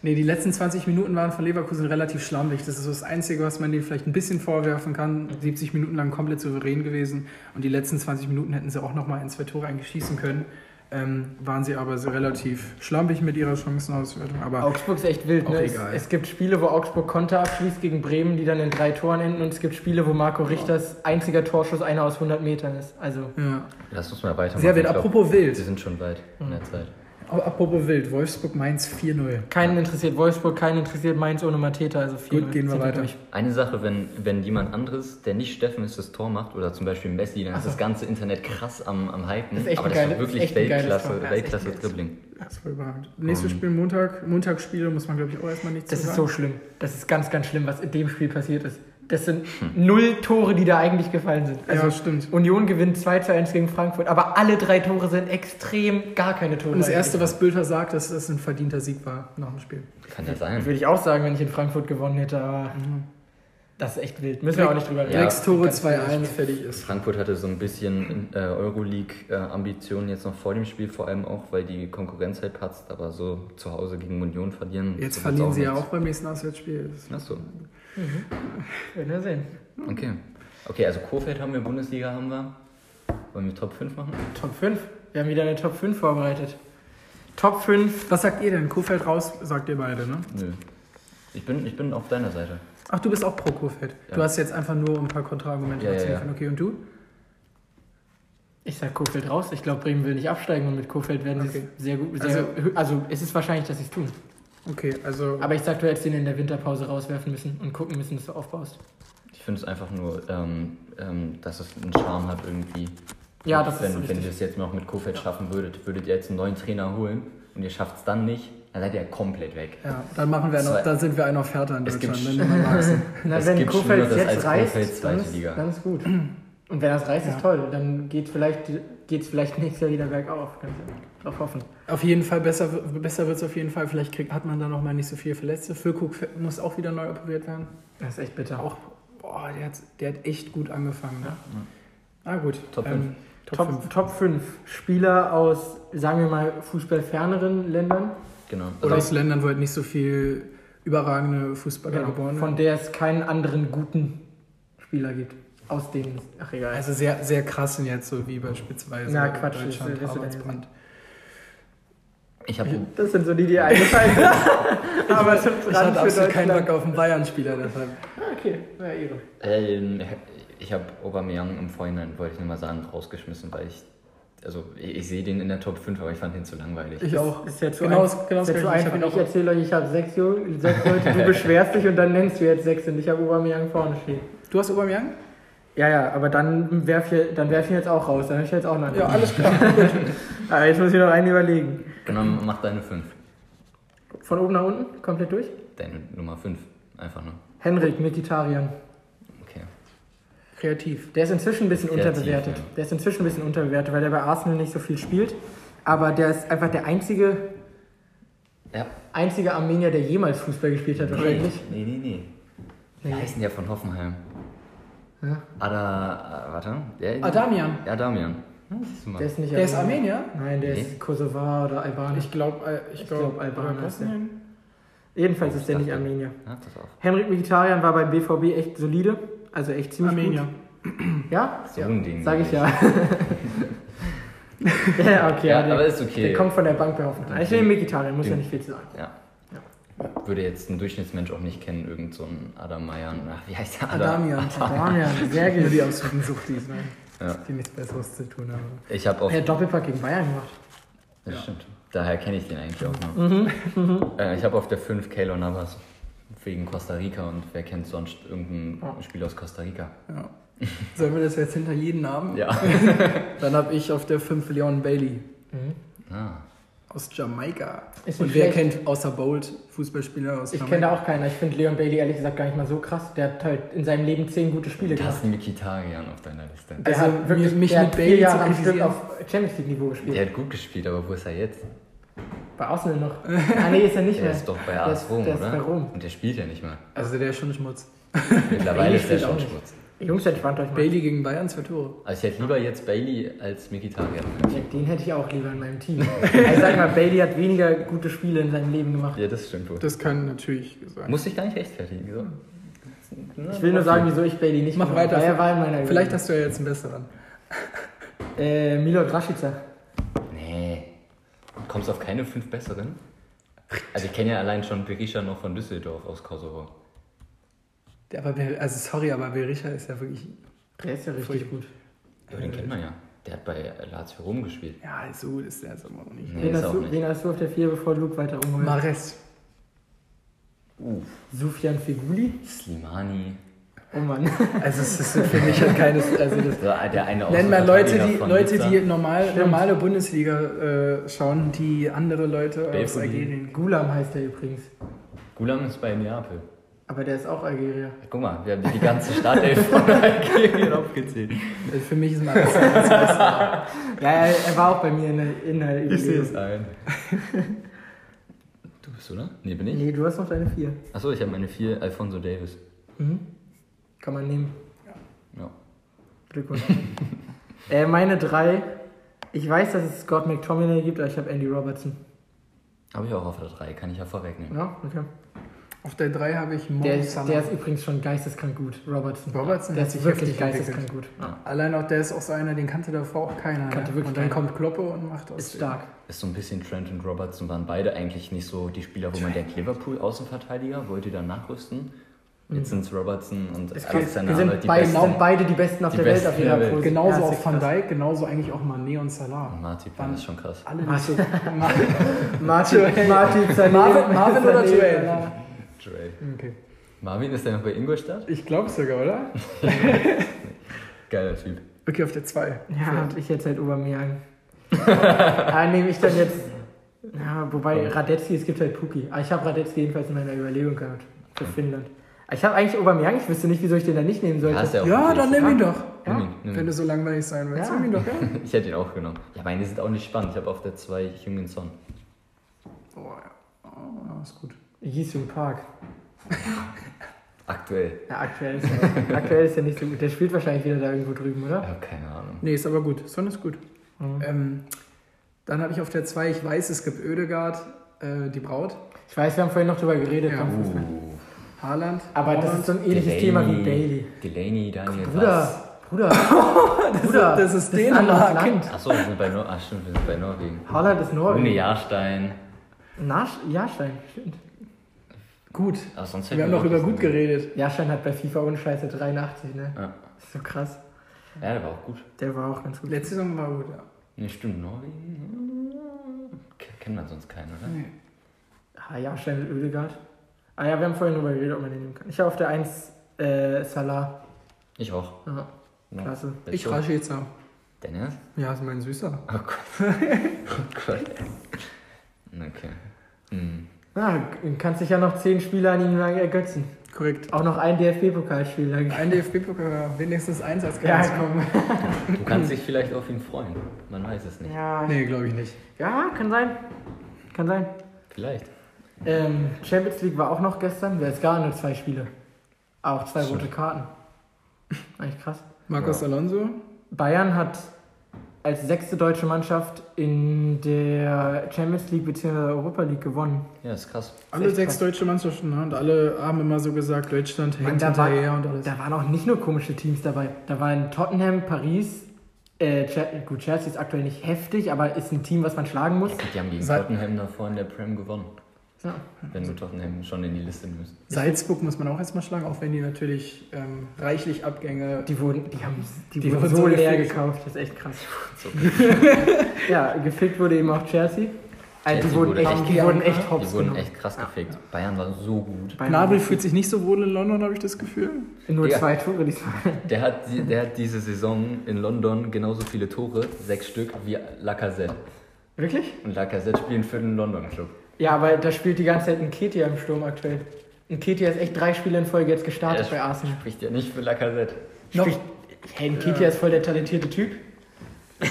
nee, die letzten 20 Minuten waren von Leverkusen relativ schlampig. Das ist so das Einzige, was man denen vielleicht ein bisschen vorwerfen kann. 70 Minuten lang komplett souverän gewesen und die letzten 20 Minuten hätten sie auch nochmal ein, zwei Tore eigentlich schießen können. Ähm, waren sie aber so relativ schlampig mit ihrer Chancenauswertung. Aber Augsburg ist echt wild, ne? Es, egal. es gibt Spiele, wo Augsburg Konter abschließt gegen Bremen, die dann in drei Toren enden und es gibt Spiele, wo Marco Richters einziger Torschuss einer aus 100 Metern ist. Also ja. Lass uns mal weitermachen. Sehr wild. Ich glaub, Apropos wild. Sie sind schon weit in Mhm. der Zeit. Apropos wild. Wolfsburg-Mainz 4-0. keinen interessiert Wolfsburg, keinen interessiert Mainz ohne Mateta. Also viel Gut, gehen wir weiter. Eine Sache, wenn, wenn jemand anderes, der nicht Steffen ist, das Tor macht, oder zum Beispiel Messi, dann Ach ist das ganze Internet krass am, am Hypen. Das ist echt aber das geiles- ist wirklich Weltklasse, Weltklasse Dribbling. Das ist voll überragend. Nächstes Um, Spiel Montag. Montagsspiele muss man, glaube ich, auch erstmal nichts Das zu ist sagen. so schlimm. Das ist ganz, ganz schlimm, was in dem Spiel passiert ist. Das sind Hm. null Tore, die da eigentlich gefallen sind. Also ja, stimmt. Union gewinnt 2 zu 1 gegen Frankfurt, aber alle drei Tore sind extrem gar keine Tore. Und das Erste, was Bülter sagt, dass das ein verdienter Sieg war nach dem Spiel. Kann ja sein. Würde ich auch sagen, wenn ich in Frankfurt gewonnen hätte, aber das ist echt wild. Müssen wir auch nicht drüber reden. Ja. Sechs Tore, Ganz 2-1, fertig ist. Frankfurt hatte so ein bisschen äh, Euroleague-Ambitionen jetzt noch vor dem Spiel, vor allem auch, weil die Konkurrenz halt patzt, aber so zu Hause gegen Union verlieren. Jetzt verlieren sie ja auch beim nächsten Auswärtsspiel. Das- Achso, Werden wir sehen. okay. Okay, also Kofeld haben wir, Bundesliga haben wir. Wollen wir Top 5 machen? Top 5. Wir haben wieder eine Top 5 vorbereitet. Top 5. Was sagt ihr denn? Kofeld raus, sagt ihr beide, ne? Nö. Ich bin, ich bin auf deiner Seite. Ach, du bist auch pro Kofeld. Du Ja. hast jetzt einfach nur ein paar Kontraargumente Ja, ja, dazu ja. liefern. Okay, und du? Ich sag Kofeld raus. Ich glaube, Bremen will nicht absteigen und mit Kofeld werden sie Okay. es sehr gut. Sehr, also, also es ist wahrscheinlich, dass sie es tun. Okay, also Aber ich sag, du hättest den in der Winterpause rauswerfen müssen und gucken müssen, dass du aufbaust. Ich finde es einfach nur, ähm, ähm, dass es einen Charme hat irgendwie. Ja, Und das ist wenn, wenn richtig. ihr es jetzt noch mit Kofeld schaffen würdet, würdet ihr jetzt einen neuen Trainer holen und ihr schafft es dann nicht, dann seid ihr komplett weg. ja, dann machen wir noch, dann sind wir ein Offerte in Es gibt Deutschland, wenn. Na, Es wenn gibt Kofeld jetzt als reißt, dann zweite ist, Liga. dann ist gut. Und wenn das reißt, Ja. ist toll. Dann geht vielleicht, geht's vielleicht nächstes Jahr wieder bergauf. Kannst du drauf hoffen. Auf jeden Fall, besser, besser wird es auf jeden Fall. Vielleicht kriegt, hat man da noch mal nicht so viele Verletzte. Füllkrug muss auch wieder neu operiert werden. Das ist echt bitter. Auch, boah, der hat, der hat echt gut angefangen. Ne? Ah, gut. Top ähm, Top, Top, 5. Top 5 Spieler aus, sagen wir mal, fußballferneren Ländern, Genau. Oder Also, aus Ländern, wo halt nicht so viel überragende Fußballer genau, geboren von werden. der es keinen anderen guten Spieler gibt. Aus denen, ach egal. Also sehr, sehr krassen jetzt, so wie beispielsweise Na, Quatsch, das Deutschland, dann Arbeitsbrand. ich habe das sind so die, die eingefallen sind. Aber zum Ich hatte absolut keinen. Bock auf einen Bayern-Spieler, deshalb. Okay, na Ehre. ähm, ich hab Aubameyang im Vorhinein, wollte ich nur mal sagen, rausgeschmissen, weil ich Also ich, ich sehe den in der Top 5, aber ich fand den zu langweilig. Ich auch. Ist ja zu, Genau ein, genau ist ja zu. Ich hab Ich, erzähle euch, ich habe sechs, sechs Leute, du beschwerst dich und dann nennst du jetzt sechs und ich habe Aubameyang vorne stehen. Du hast Aubameyang? Ja, ja, aber dann werf ich, dann werf ich ihn jetzt auch raus. Dann habe ich jetzt auch noch einen. Ja, alles klar. Aber jetzt muss ich noch einen überlegen. Genau, mach deine 5. Von oben nach unten, komplett durch. Deine Nummer 5. Einfach nur. Henrik Mkhitaryan. Okay. Kreativ. Der ist inzwischen ein bisschen Kreativ, unterbewertet. ja. Der ist inzwischen ein bisschen unterbewertet, weil der bei Arsenal nicht so viel spielt. Aber der ist einfach der einzige, Ja. einzige Armenier, der jemals Fußball gespielt hat, wahrscheinlich. Nee, nee, nee. Wie Nee. heißen der von Hoffenheim? Ja. Ada, äh, warte. Der, Adamian. Ja, Damian. Hm, siehst du mal. Der ist nicht Der ist Armenier? Nein, der Nee. ist Kosovar oder Albaner. Ich glaube, ich Ich glaube, glaub, Albaner ist der. Jedenfalls ist der Ich nicht Armenier. Ja. Henrik Mkhitaryan war beim BVB echt solide. Also echt ziemlich Armenier. gut. Ja? So ein Ding. Sag ich ja. ja, okay. Ja, der, aber ist okay. Der kommt von der Bank bei Hoffenheim. Ich nehme Mkhitaryan, muss ja nicht viel zu sagen. Ja. Würde jetzt ein Durchschnittsmensch auch nicht kennen, irgend so ein Adamayan. Ach, wie heißt der? Adam? Adamian. Damian, sehr gut. die absoluten Suchtis, ne? Ja. die nichts Besseres zu tun haben. Ich habe auf. Er hat Doppelpack gegen Bayern gemacht. Das stimmt. Daher kenne ich den eigentlich auch Mhm. noch. Äh, ich habe auf der 5 Keylor Navas. Wegen Costa Rica und wer kennt sonst irgendein Ja. Spiel aus Costa Rica? Ja. Sollen wir das jetzt hinter jeden Namen? Ja. Dann habe ich auf der 5 Leon Bailey ah. Aus Jamaika. Ist Und wer schlecht. kennt außer Bolt Fußballspieler aus Ich Jamaika? kenne da auch keinen. Ich finde Leon Bailey ehrlich gesagt gar nicht mal so krass. Der hat halt in seinem Leben zehn gute Spiele Du gemacht. hast einen Mikitarian auf deiner Liste. Der Also, hat wirklich, mich- der mit hat Bailey Jahre am Stück auf Champions League Niveau gespielt. Der hat gut gespielt, aber wo ist er jetzt? Bei Arsenal noch. Ah nee, ist er nicht Der mehr. ist doch bei Der AS Rom, der ist oder? bei Rom. Und der spielt ja nicht mehr. Also der ist schon Schmutz. Mittlerweile ist der schon nicht. Schmutz. Jungs, entspannt euch mal. Bailey gegen Bayern, zwei Tore. Also ich hätte lieber jetzt Bailey als Mikitarian. Ja, den hätte ich auch lieber in meinem Team. ich sag mal, Bailey hat weniger gute Spiele in seinem Leben gemacht. Ja, das stimmt wohl. Das kann natürlich sein. Muss ich gar nicht rechtfertigen. So. Ich will nur sagen, wieso ich Bailey nicht Mach genommen weiter. Er war in meiner Vielleicht hast du ja jetzt einen besseren. äh, Milot Rashica. Nee. Kommst du auf keine fünf besseren? Also ich kenne ja allein schon Berisha noch von Düsseldorf aus Kosovo. Der, aber, Ber- also sorry, aber Berisha ist ja wirklich. Der ist ja richtig gut. Ja, den kennt man ja. Der hat bei Lazio Rom gespielt. Ja, so gut ist der jetzt aber auch nicht. Nee, wen, hast auch du, nicht. wen hast du auf der 4, bevor Luke weiter umholt? Mares. Uh, Sufjan Feguli? Slimani. Oh Mann. Also es ist für mich halt keines. Also das, So, der eine Nenn mal Leute, die, Leute, die normal, Stimmt. normale Bundesliga äh, schauen, die andere Leute aus. Algerien. Gulam heißt der übrigens. Gulam ist bei Neapel. Aber der ist auch Algerier. Guck mal, wir haben die ganze Startelf von Algerien aufgezählt. Also für mich ist Mares. Ja, er, er war auch bei mir in der, in der Überlegung. ein. Du bist, oder? Nee, bin ich? Nee, du hast noch deine 4. Achso, ich habe meine vier Alfonso Davis. Mhm. Kann man nehmen. Ja. Glückwunsch. äh, meine 3. Ich weiß, dass es Scott McTominay gibt, aber ich habe Andy Robertson. Habe ich auch auf der 3, kann ich ja vorwegnehmen. Ja, okay. Auf der 3 habe ich Mo Der ist, Salah. der ist übrigens schon geisteskrank gut, Robertson. Robertson der hat ist sich wirklich heftig geisteskrank gut. Ja. Allein auch der ist auch so einer, den kannte davor auch keiner. Kannte ne? wirklich und dann keiner. kommt Kloppe und macht aus. Ist stark. Ist so ein bisschen Trent und Robertson waren beide eigentlich nicht so die Spieler, wo man denkt, Liverpool Außenverteidiger, wollte dann nachrüsten. Jetzt sind es Robertson und Es Alexander wir sind, Arnold die beide, besten. sind beide die Besten auf die der Welt auf der Welt. Position. Genauso Ja, auch Van krass. Dijk, genauso eigentlich auch Mané und Salah. Martin ist schon krass. Alle Martin, Martin Marvin oder Sané, Joel? ja. Joel. okay. Marvin ist der noch bei Ingolstadt? Ich glaube sogar, oder? Geiler Typ. Okay, auf der 2. Ja, und ich jetzt halt Aubameyang. ah, nehme ich dann jetzt. Ja, wobei Radetzky, es gibt halt Puki. Aber ich habe Radetzky jedenfalls in meiner Überlegung gehabt. Für Finnland. Ich habe eigentlich Aubameyang, ich wüsste nicht, wieso ich den da nicht nehmen sollte. Ja, ist ja auch Ja, okay. dann nimm ihn doch. Nimm Ja. ihn, nimm Wenn du so langweilig sein willst, Ja. nimm ihn doch, ja? Ich hätte ihn auch genommen. Ja, meine sind auch nicht spannend. Ich habe auf der 2 Jungen Son. Oh, ja. Oh, ist gut. Yisung Park. Aktuell. Ja, aktuell ist, er, aktuell ist er nicht so gut. Der spielt wahrscheinlich wieder da irgendwo drüben, Ich oder? habe keine Ahnung. Nee, ist aber gut. Son ist gut. Mhm. Ähm, dann habe ich auf der 2, ich weiß, es gibt Ödegard, äh, die Braut, Ich weiß, wir haben vorhin noch drüber geredet. Ja. Uh, Haaland. Aber das ist so ein ähnliches Thema wie Bailey. Delaney, Daniel Bruder, Bruder, das, Bruder. das ist anderes Dänemark. Land. Achso, wir sind bei Nor Ach, stimmt, wir sind bei Norwegen. Holland ist Norwegen. Ohne Jahrstein. Nasch Jahrstein, stimmt. Gut. Aber sonst Wir haben noch über gut geredet. Jahrstein hat bei FIFA ohne Scheiße 83, ne? Ja. ist so krass. ja, der war auch gut. Der war auch ganz gut. Letzte Saison war gut, ja. Nee, stimmt, Norwegen. Ke- Kennt man sonst keinen, oder? Nee. Ah ja, schnell mit Ödegaard. Ah ja, wir haben vorhin darüber geredet, ob man den nehmen kann. Ich habe auf der 1 äh, Salah. Ich auch. Ja, Ja. klasse. Let's Ich. Rashica. Dennis? Ja, ist mein Süßer. Oh Gott. oh Gott. Okay. Hm. Ah, du kannst dich ja noch 10 Spiele an ihm lang ergötzen. Korrekt. Auch noch ein DFB-Pokalspiel. Ein DFB-Pokal, wenigstens eins als Ja, Ganzes. komm. Du kannst dich vielleicht auf ihn freuen. Man weiß es nicht. Ja, Nee, glaube ich nicht. ja, kann sein. Kann sein. Vielleicht. Ähm, Champions League war auch noch gestern. Es gab nur zwei Spiele. Auch zwei Stimmt. rote Karten. Eigentlich krass. Marcos Ja. Alonso. Bayern hat als sechste deutsche Mannschaft in der Champions League bzw. Europa League gewonnen. Ja, ist krass. Alle echt sechs krass. deutsche Mannschaften ne? und alle haben immer so gesagt, Deutschland hängt da, war, hinterher und alles. da waren auch nicht nur komische Teams dabei. Da waren Tottenham, Paris. Äh, gut, Chelsea ist aktuell nicht heftig, aber ist ein Team, was man schlagen muss. Die haben gegen Seit- Tottenham davor in der Prem gewonnen. Ja. Wenn du Tottenham schon in die Liste nimmst. Salzburg muss man auch erstmal schlagen, auch wenn die natürlich ähm, reichlich Abgänge. Die wurden, die haben, die Die wurden wurden so leer gefickt. gekauft. Das ist echt krass. So, Ja, gefickt wurde eben auch Chelsea. Also die Chelsea wurden wurde echt, die wurden echt die hops wurden genommen. echt krass gefickt. Bayern war so gut. Gnabry fühlt sich nicht so wohl in London, habe ich das Gefühl. Nur Ja. zwei Tore diesmal. Der hat, die- der hat diese Saison in London genauso viele Tore, sechs Stück, wie Lacazette. Wirklich? Und Lacazette spielt für den London-Club. Ja, aber da spielt die ganze Zeit ein Ketia im Sturm aktuell. Ein Ketia ist echt drei Spiele in Folge jetzt gestartet Er bei Arsenal. Spricht ja nicht für Lacazette. Noch- Spricht- Hey, ein Ketia ist voll der talentierte Typ.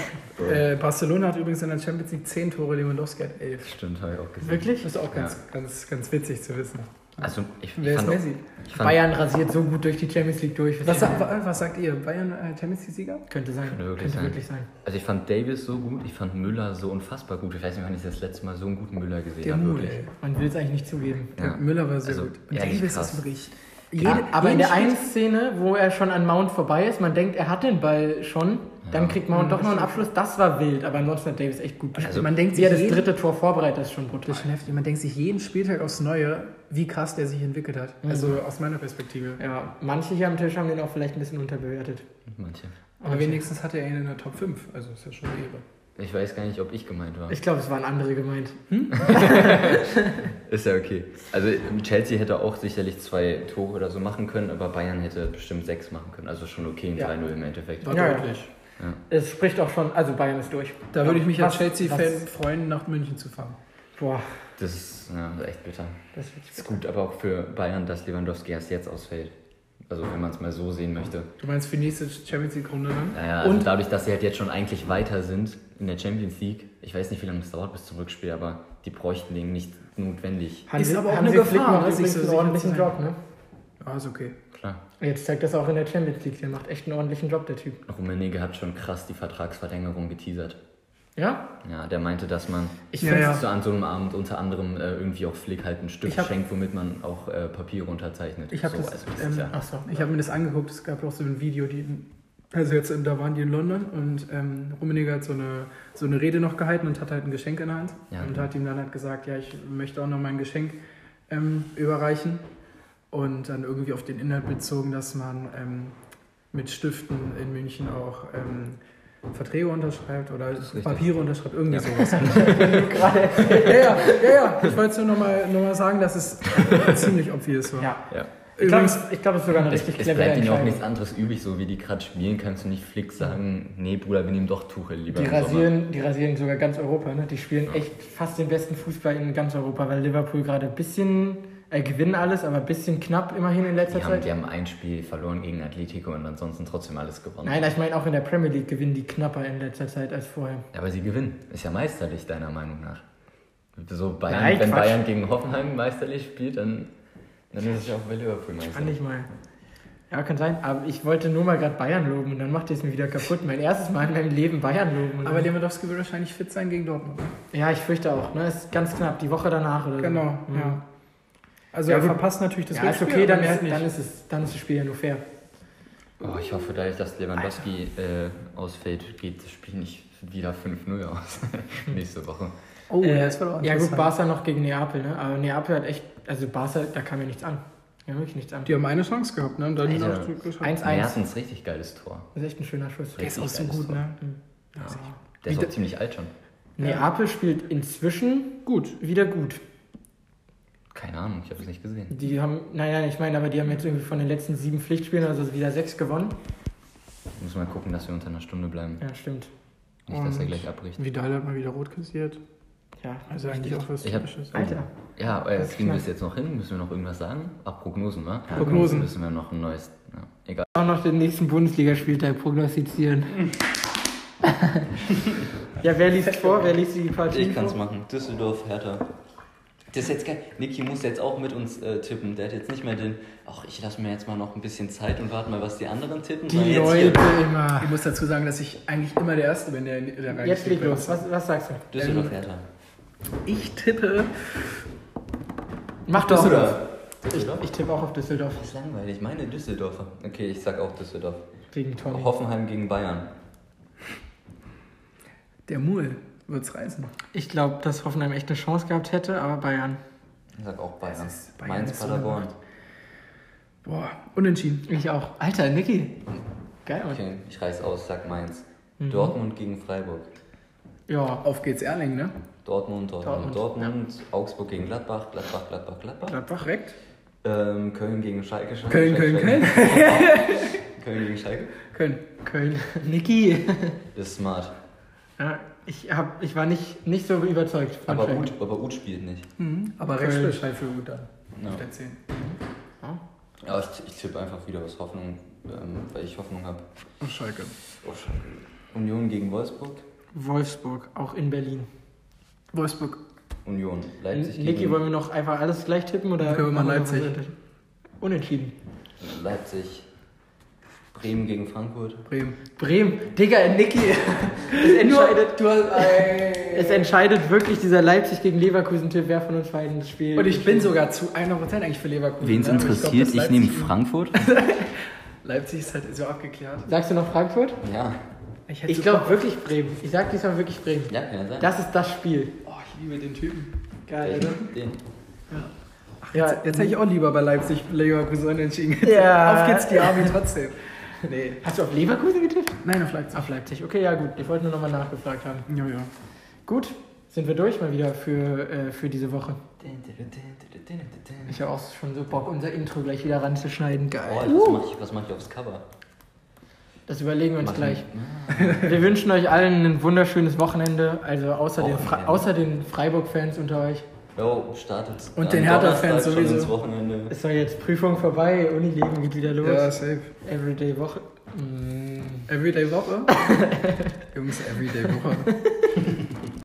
Äh, Barcelona hat übrigens in der Champions League 10 Tore, Lewandowski hat 11. Stimmt, habe ich auch gesehen. Wirklich? Das ist auch ganz, ganz, ganz witzig zu wissen. Also, ich, ich Wer ist fand, auch, Messi? ich Bayern rasiert so gut durch die Champions League durch. Was, sa- wa- was sagt ihr? Bayern äh, Champions League-Sieger? Könnte sein. Könnte wirklich Könnte sein. wirklich sein. Also ich fand Davis so gut, ich fand Müller so unfassbar gut. Ich weiß nicht, wann ich das letzte Mal so einen guten Müller gesehen Der habe. Wirklich. ey. Man will es eigentlich nicht zugeben. Der Ja. Müller war sehr Also, gut. Und Davis krass. ist wirklich. Ja, aber in der einen Szene, wo er schon an Mount vorbei ist, man denkt, er hat den Ball schon, dann Ja. kriegt Mount doch noch einen Abschluss. Das war wild, aber ansonsten hat Davis echt gut gespielt. Also, man denkt Wie er das jeden- dritte Tor vorbereitet, ist schon brutal. Das ist schon heftig. Man denkt sich jeden Spieltag aufs Neue, wie krass der sich entwickelt hat. Mhm. Also aus meiner Perspektive. Ja, manche hier am Tisch haben den auch vielleicht ein bisschen unterbewertet. Manche. Aber wenigstens hatte er ihn in der Top 5. Also ist ja schon eine Ehre. Ich weiß gar nicht, ob ich gemeint war. Ich glaube, es waren andere gemeint. Ist ja okay. Also Chelsea hätte auch sicherlich zwei Tore oder so machen können, aber Bayern hätte bestimmt sechs machen können. Also schon okay, ein Ja. 3-0 im Endeffekt. War Ja, ja. Es spricht auch schon, also Bayern ist durch. Da würde ich mich als Chelsea-Fan freuen, nach München zu fahren. Boah, Das ist ja, echt bitter. das Ist gut, aber auch für Bayern, dass Lewandowski erst jetzt ausfällt. Also wenn man es mal so sehen möchte. Du meinst für die nächste Champions League-Runde dann? Naja, also Und- dadurch, dass sie halt jetzt schon eigentlich weiter sind in der Champions League, ich weiß nicht, wie lange es dauert bis zum Rückspiel, aber die bräuchten den nicht notwendig. Ist aber auch Hansi eine Flick Gefahr, macht ne, sich übrigens so einen ordentlichen. Job, ne? Ja, ist okay. Klar. Jetzt zeigt das auch in der Champions League. Der macht echt einen ordentlichen Job, der Typ. Rummenigge hat schon krass die Vertragsverlängerung geteasert. Ja? Ja, der meinte, dass man Ich Ja, ja. so an so einem Abend unter anderem äh, irgendwie auch Flick halt ein Stück hab- schenkt, womit man auch äh, Papiere unterzeichnet. Ich habe so, das, also das ähm, ja, so. ich habe mir das angeguckt. Es gab auch so ein Video, die, also jetzt da waren die in London und ähm, Rummenigge hat so eine so eine Rede noch gehalten und hat halt ein Geschenk in der Hand Ja, und genau. hat ihm dann halt gesagt, ja, ich möchte auch noch mein Geschenk ähm, überreichen und dann irgendwie auf den Inhalt bezogen, dass man ähm, mit Stiften in München auch ähm, Verträge unterschreibt oder. Papiere unterschreibt, irgendwie Ja. sowas. Ja, ja, ja, ja. Ich wollte nur noch mal, sagen, dass es ziemlich obvious war. Ja. ja. Ich glaube, Übrigens, es, ich glaub, es ist sogar eine Es, richtig es clevere bleibt ihnen auch nichts anderes übrig, so wie die gerade spielen, kannst du nicht Flick sagen, nee Bruder, wir nehmen doch Tuchel lieber Die rasieren, die rasieren sogar ganz Europa. Ne? Die spielen echt fast den besten Fußball in ganz Europa, weil Liverpool gerade ein bisschen, äh, gewinnen alles, aber ein bisschen knapp immerhin in letzter Die haben, Zeit. die haben ein Spiel verloren gegen Atletico und ansonsten trotzdem alles gewonnen. Nein, ich meine auch in der Premier League gewinnen die knapper in letzter Zeit als vorher. Ja, aber sie gewinnen. Ist ja meisterlich, deiner Meinung nach. So Bayern, Nein, wenn Quatsch. Bayern gegen Hoffenheim meisterlich spielt, dann, dann ist es ja auch bei Liverpool Meister. Kann ich mal. Ja, kann sein. Aber ich wollte nur mal gerade Bayern loben und dann macht ihr es mir wieder kaputt. Mein erstes Mal in meinem Leben Bayern loben. Aber Lewandowski wird wahrscheinlich fit sein gegen Dortmund. ne? ja, ich fürchte auch. Ne? Ist ganz knapp. Die Woche danach oder so. Genau, Mhm. ja. Also Ja, er verpasst natürlich das ja, ist okay, dann ist, nicht. dann, ist es, dann ist das Spiel ja nur fair. Oh, ich hoffe, dadurch, dass Lewandowski äh, ausfällt, geht das Spiel nicht wieder 5-0 aus. Nächste Woche. oh, Äh, der ist verloren. ja gut. Barca noch gegen Neapel, ne? Aber Neapel hat echt, also Barca, da kam ja nichts an. Ja, wirklich nichts an. Die haben eine Chance gehabt, ne? Und dann Alter. noch zurückgeschossen. 1-1. Mertens, richtig geiles Tor. Das ist echt ein schöner Schuss. Der ist auch so gut, geiles ne? Mhm. Ja. Der ist auch ziemlich alt schon. Neapel spielt inzwischen gut, wieder gut. Keine Ahnung, ich habe es nicht gesehen. Die haben, nein, nein, ich meine, aber die haben jetzt irgendwie von den letzten sieben Pflichtspielen, also wieder sechs gewonnen. Muss mal gucken, dass wir unter einer Stunde bleiben. Ja, stimmt. Nicht, dass er gleich abbricht. Vidal hat mal wieder rot kassiert. Ja, Also eigentlich auch was Ich hab- Typisches. Alter. Ja, äh, Das kriegen wir es jetzt noch hin? Müssen wir noch irgendwas sagen? Ach, Prognosen, wa? Prognosen. Müssen wir noch ein neues. Ja, egal. Auch noch den nächsten Bundesligaspieltag prognostizieren. ja, wer liest vor? Wer liest die Partie? Ich kann es machen. Düsseldorf, Hertha. Das ist jetzt geil. Niki muss jetzt auch mit uns äh, tippen. Der hat jetzt nicht mehr den, ach, ich lasse mir jetzt mal noch ein bisschen Zeit und warte mal, was die anderen tippen. Die Leute hier. immer. Ich muss dazu sagen, dass ich eigentlich immer der Erste bin, der, der Jetzt leg los. Was, was sagst du? Düsseldorf, Ähm, Hertha. Ich tippe Mach doch. Düsseldorf. Ich, Düsseldorf? ich tippe auch auf Düsseldorf Das ist langweilig. Meine Düsseldorfer. Okay, ich sag auch Düsseldorf. gegen Tommy. Hoffenheim gegen Bayern. der Mul wird's reißen. Ich glaube, dass Hoffenheim echt eine Chance gehabt hätte, aber Bayern. Ich sag auch Bayern. Bayern Mainz, so Paderborn. Boah, unentschieden. Ich auch. Alter, Niki. Geil, Mann. Okay, ich reiß aus, sag Mainz. Mhm. Dortmund gegen Freiburg. Ja. Auf geht's Erling, ne? Dortmund, Dortmund, Dortmund, Dortmund. Augsburg gegen Gladbach, Gladbach, Gladbach, Gladbach. Gladbach direkt. Ähm, Köln gegen Schalke, Schalke. Köln, Schalke, Köln, Schalke. Köln gegen Schalke. Köln. Köln. Niki. Das ist smart. Ja, ich, hab, ich war nicht, nicht so überzeugt von Aber. Uth, aber Uth spielt nicht. Mhm. Aber rechts spielt für gut dann. Ja. Auf der 10. Ja, ich, ich tippe einfach wieder aus Hoffnung, ähm, weil ich Hoffnung habe. Auf Schalke. Auf Schalke. Union gegen Wolfsburg. Wolfsburg, auch in Berlin. Wolfsburg. Union. Leipzig Niki, gegen wollen wir noch einfach alles gleich tippen? Oder Können wir mal Leipzig. Unentschieden. Leipzig. Bremen gegen Frankfurt. Bremen. Bremen. Digga, Niki. es, entscheidet, Du hast, es entscheidet wirklich dieser Leipzig gegen Leverkusen-Tipp, wer von uns beiden das Spiel. Und ich bin sogar zu 100% eigentlich für Leverkusen. Wen es ne? Aber glaub, interessiert, dass ich nehme Frankfurt. Leipzig ist halt so abgeklärt. Sagst du noch Frankfurt? Ja. Ich so glaube wirklich Bremen. Ich sag diesmal wirklich Bremen. Ja, kann ja sein. Das ist das Spiel. Oh, ich liebe den Typen. Geil, oder? Den. Ja, Jetzt hätte ich auch lieber bei Leipzig Leverkusen entschieden. Ja. Auf geht's die Army trotzdem. Nee. Hast du auf Leverkusen getippt? Nein, auf Leipzig. Auf Leipzig. Okay, ja gut. Ich wollte nur nochmal nachgefragt haben. Ja, ja. Gut, sind wir durch mal wieder für, äh, für diese Woche. Ich habe auch schon so Bock, unser Intro gleich wieder ranzuschneiden. Geil. Oh, was mache ich, was mach ich aufs Cover? Das überlegen wir uns Mach gleich. ich- Wir wünschen euch allen ein wunderschönes Wochenende. Also außer den, Fre den Freiburg-Fans unter euch. Jo, startet. Und den Hertha-Fans sowieso. ins Wochenende. Ist doch jetzt Prüfung vorbei, Unileben geht wieder los. Ja, safe. Everyday Woche. Mm. Everyday Woche? Jungs, Everyday Woche.